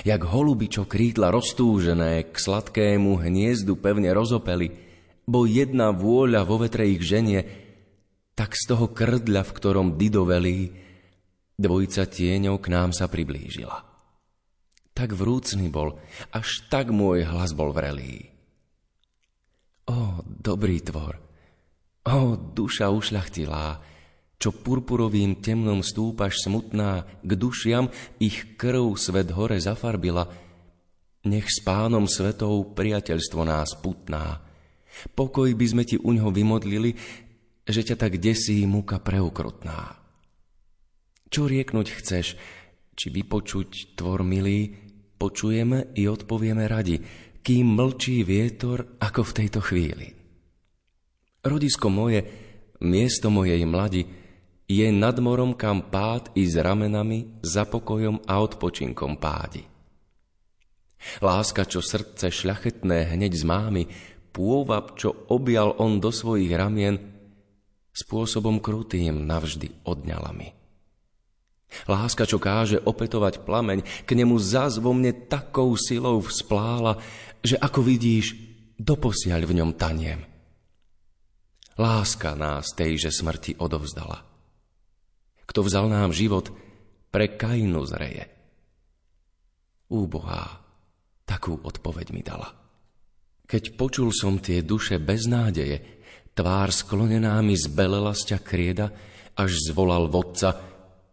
Jak holuby, krídla roztúžené, k sladkému hniezdu pevne rozopeli, bo jedna vôľa vo vetre ich ženie, tak z toho krdľa, v ktorom Dido velí, dvojica tieňov k nám sa priblížila. Tak vrúcný bol, až tak môj hlas bol vrelý. O, dobrý tvor, O, duša ušľachtilá, čo purpurovým temnom stúpaš smutná, k dušiam ich krv svet hore zafarbila, nech s pánom svetou priateľstvo nás putná. Pokoj by sme ti uňho vymodlili, že ťa tak desí muka preukrutná. Čo rieknuť chceš, či vypočuť tvor milý, počujeme i odpovieme radi, kým mlčí vietor ako v tejto chvíli. Rodisko moje, miesto mojej mladi, je nad morom, kam pád i s ramenami, za pokojom a odpočinkom pádi. Láska, čo srdce šľachetné hneď z mámy, pôvab, čo objal on do svojich ramien, spôsobom krutým navždy odňala mi. Láska, čo káže opetovať plameň, k nemu zás vo mne takou silou vzplála, že ako vidíš, doposiaľ v ňom taniem. Láska nás tejže smrti odovzdala. Kto vzal nám život, pre Kainu zreje. Úbohá, takú odpoveď mi dala. Keď počul som tie duše bez nádeje, tvár sklonená mi zbelela z ťa krieda, až zvolal vodca,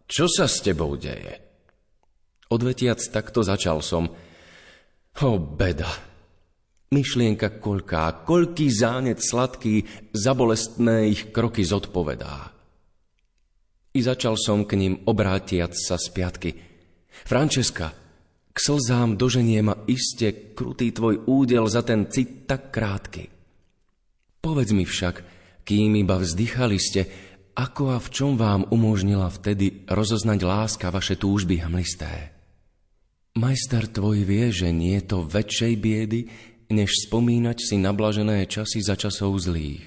čo sa s tebou deje? Odvetiac takto začal som, o beda, Myšlienka koľká, koľký zánec sladký za bolestné ich kroky zodpovedá. I začal som k ním obrátiať sa z piatky. Frančeska, k slzám doženie ma iste krutý tvoj údel za ten cit tak krátky. Povedz mi však, kým iba vzdychali ste, ako a v čom vám umožnila vtedy rozoznať láska vaše túžby hmlisté. Majster tvoj vie, že nie je to väčšej biedy, než spomínať si nablažené časy za časov zlých,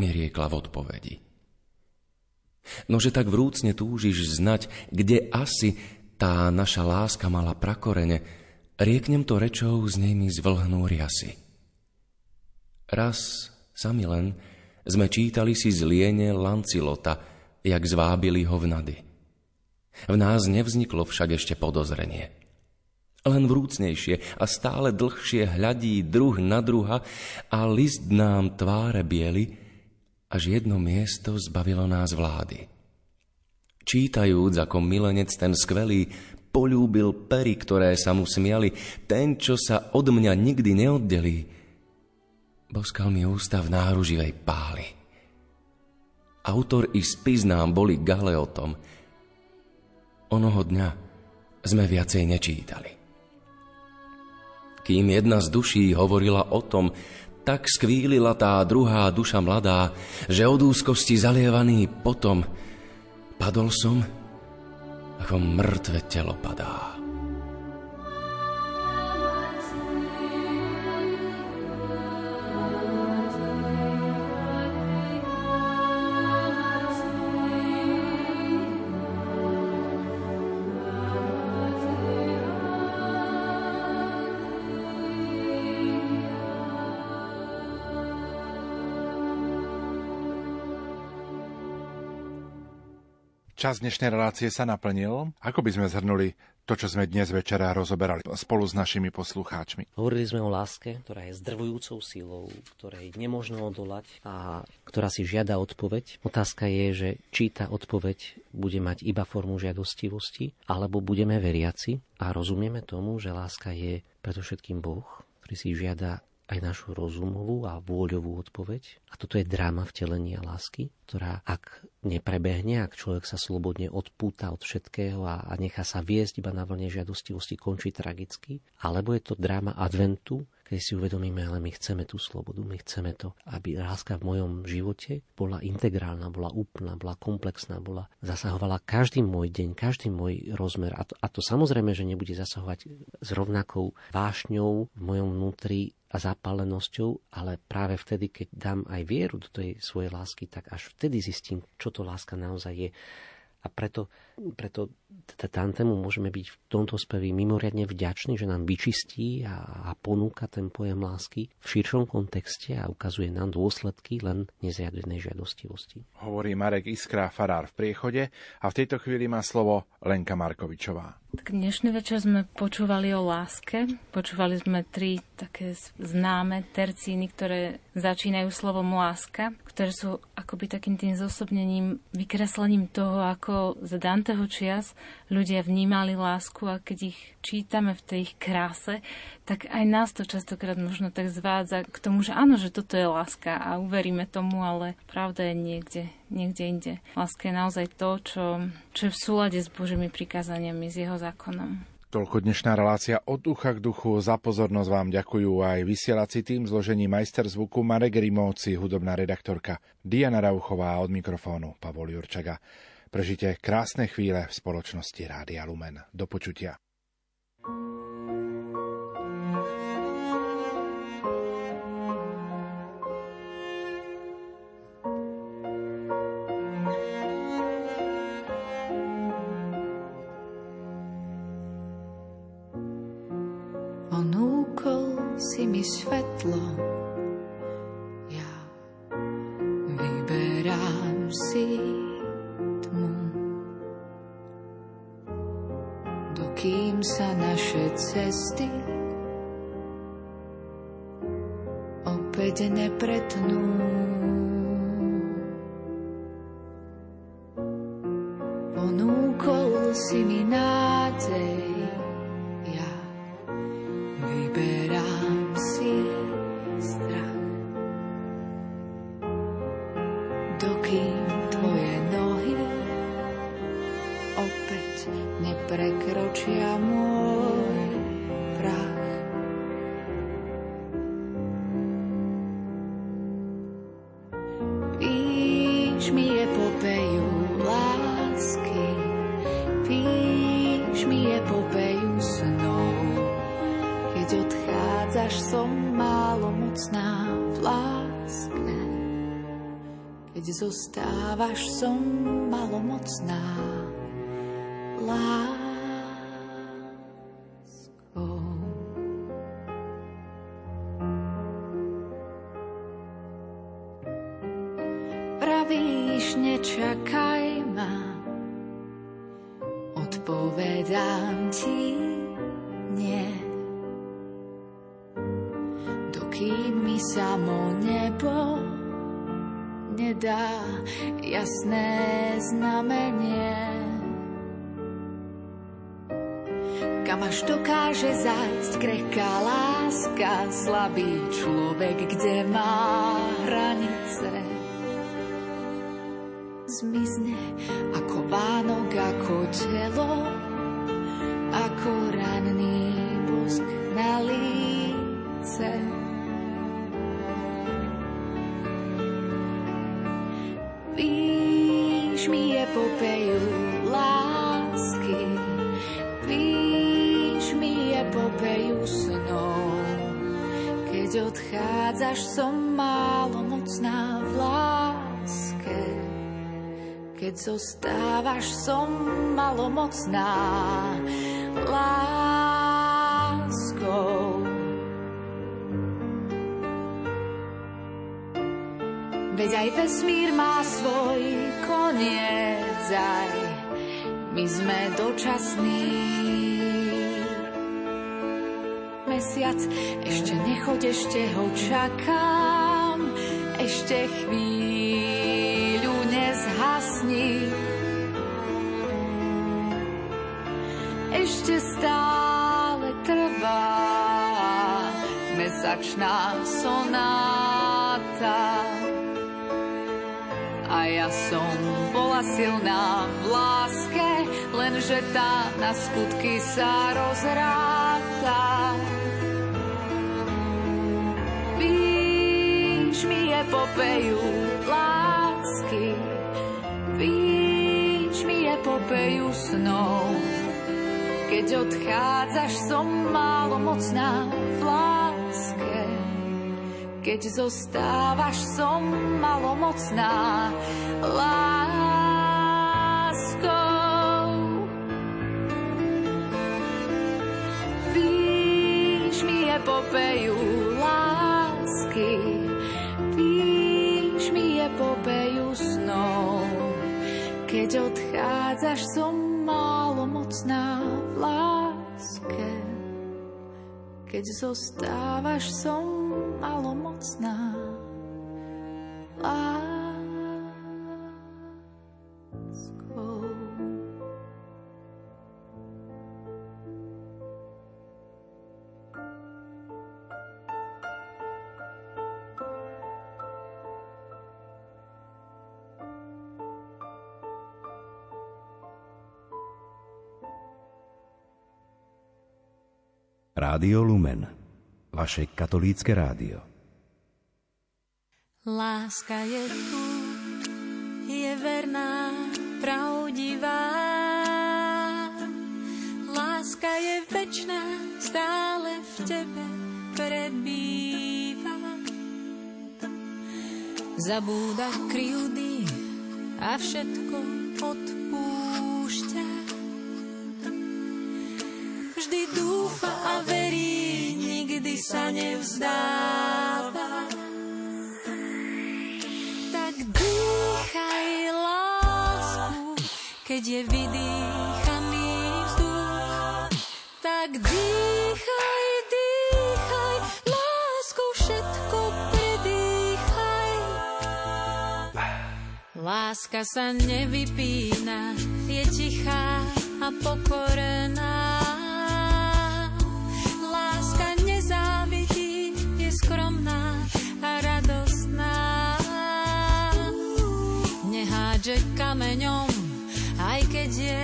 mi riekla v odpovedi. Nože tak vrúcne túžiš znať, kde asi tá naša láska mala prakorene, rieknem to rečou z nej mi zvlhnú riasy. Raz, sami len, sme čítali si z liene Lancilota, jak zvábili ho v nady. V nás nevzniklo však ešte podozrenie – len vrúcnejšie a stále dlhšie hľadí druh na druha a list nám tváre bieli, až jedno miesto zbavilo nás vlády. Čítajúc, ako milenec ten skvelý polúbil pery, ktoré sa mu smiali, ten, čo sa od mňa nikdy neoddelí, boskal mi ústa v náruživej páli. Autor i spis nám boli galeotom, onoho dňa sme viacej nečítali. Kým jedna z duší hovorila o tom, tak skvílila tá druhá duša mladá, že od úzkosti zalievaný potom padol som, ako mŕtve telo padá. Čas dnešnej relácie sa naplnil. Ako by sme zhrnuli to, čo sme dnes večera rozoberali spolu s našimi poslucháčmi? Hovorili sme o láske, ktorá je zdrvujúcou silou, ktorej nemožno odolať a ktorá si žiada odpoveď. Otázka je, že či tá odpoveď bude mať iba formu žiadostivosti, alebo budeme veriaci a rozumieme tomu, že láska je predovšetkým Boh, ktorý si žiada aj našu rozumovú a vôľovú odpoveď. A toto je dráma vtelenia lásky, ktorá ak neprebehne, ak človek sa slobodne odpúta od všetkého a, a nechá sa viesť iba na vlne žiadostivosti, končí tragicky. Alebo je to dráma adventu, keď si uvedomíme, ale my chceme tú slobodu, my chceme to, aby láska v mojom živote bola integrálna, bola úplná, bola komplexná, bola, zasahovala každý môj deň, každý môj rozmer. A to, a to samozrejme, že nebude zasahovať s rovnakou vášňou v mojom vnútri a zapálenosťou, ale práve vtedy, keď dám aj vieru do tej svojej lásky, tak až vtedy zistím, čo to láska naozaj je. A preto, preto Dantemu môžeme byť v tomto spevi mimoriadne vďační, že nám vyčistí a, a ponúka ten pojem lásky v širšom kontexte a ukazuje nám dôsledky len nezriadenej žiadostivosti. Hovorí Marek Iskra, farár v priechode a v tejto chvíli má slovo Lenka Markovičová. Tak dnešný večer sme počúvali o láske. Počúvali sme tri také známe tercíny, ktoré začínajú slovom láska, ktoré sú akoby takým tým zosobnením, vykreslením toho, ako za Danteho čias ľudia vnímali lásku a keď ich čítame v tej ich kráse, tak aj nás to častokrát možno tak zvádza k tomu, že áno, že toto je láska a uveríme tomu, ale pravda je niekde, niekde inde. Láska je naozaj to, čo, čo je v súlade s Božími prikázaniami, s jeho zákonom. Toľko dnešná relácia od ucha k duchu. Za pozornosť vám ďakujú aj vysielací tým zložení majster zvuku Marek Rimovci, hudobná redaktorka Diana Rauchová od mikrofónu Pavol Jurčaga. Prežite krásne chvíle v spoločnosti Rádia Lumen. Do počutia. Na líce. Píš mi epopeju lásky, píš mi epopeju snou. Keď odchádzaš, som málo mocná v láske. Keď zostávaš, som malomocná láskou. Aj vesmír má svoj koniec, aj my sme dočasní. Mesiac, ešte nechoď, ešte ho čakám, ešte chvíľu nezhasni. Ešte stále trvá mesačná sonáta. A ja som bola silná v láske, lenže tá na skutky sa rozráta. Píš mi epopeju lásky, píš mi epopeju snou. Keď odchádzaš, som málo mocná v láske. Keď zostávaš, som malomocná láskou. Píš mi epopeju lásky, píš mi epopeju snou. Keď odchádzaš, som malomocná v láske. Keď zostávaš, som malomocná láskou. Rádio Lumen, vaše katolícke rádio. Láska je tu, je verná, pravdivá. Láska je večná, stále v tebe prebýva. Zabúda kryjúdy a všetko odpúšťa. Vždy dúfa sa nevzdáva. Tak dýchaj lásku, keď je vydýchaný vzduch. Tak dýchaj, dýchaj, lásku všetko predýchaj. Láska sa nevypína, je tichá a pokorená. Skromná a radostná. Nehádže kameňom, aj keď je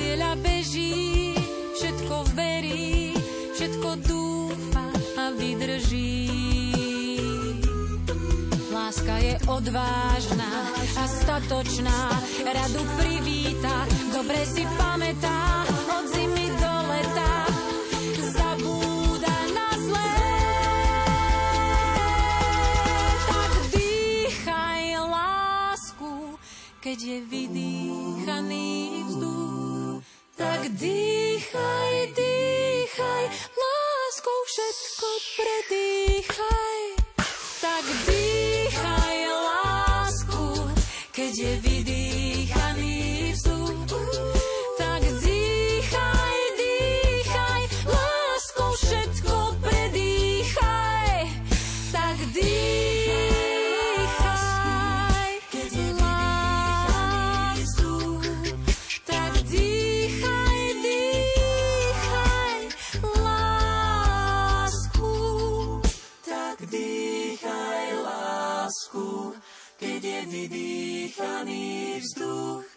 cieľa beží. Všetko verí, všetko dúfa a vydrží. Láska je odvážna a statočná, radu privíta, dobre si pamätá od zimy do leta. Zabúda na zlé. Tak dýchaj lásku, keď je vydýchaný. Tak dýchaj, dýchaj, láskou všetko predýchaj. Tak dýchaj lásku, keď je keď je vydýchaný vzduch.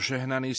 Požehnaný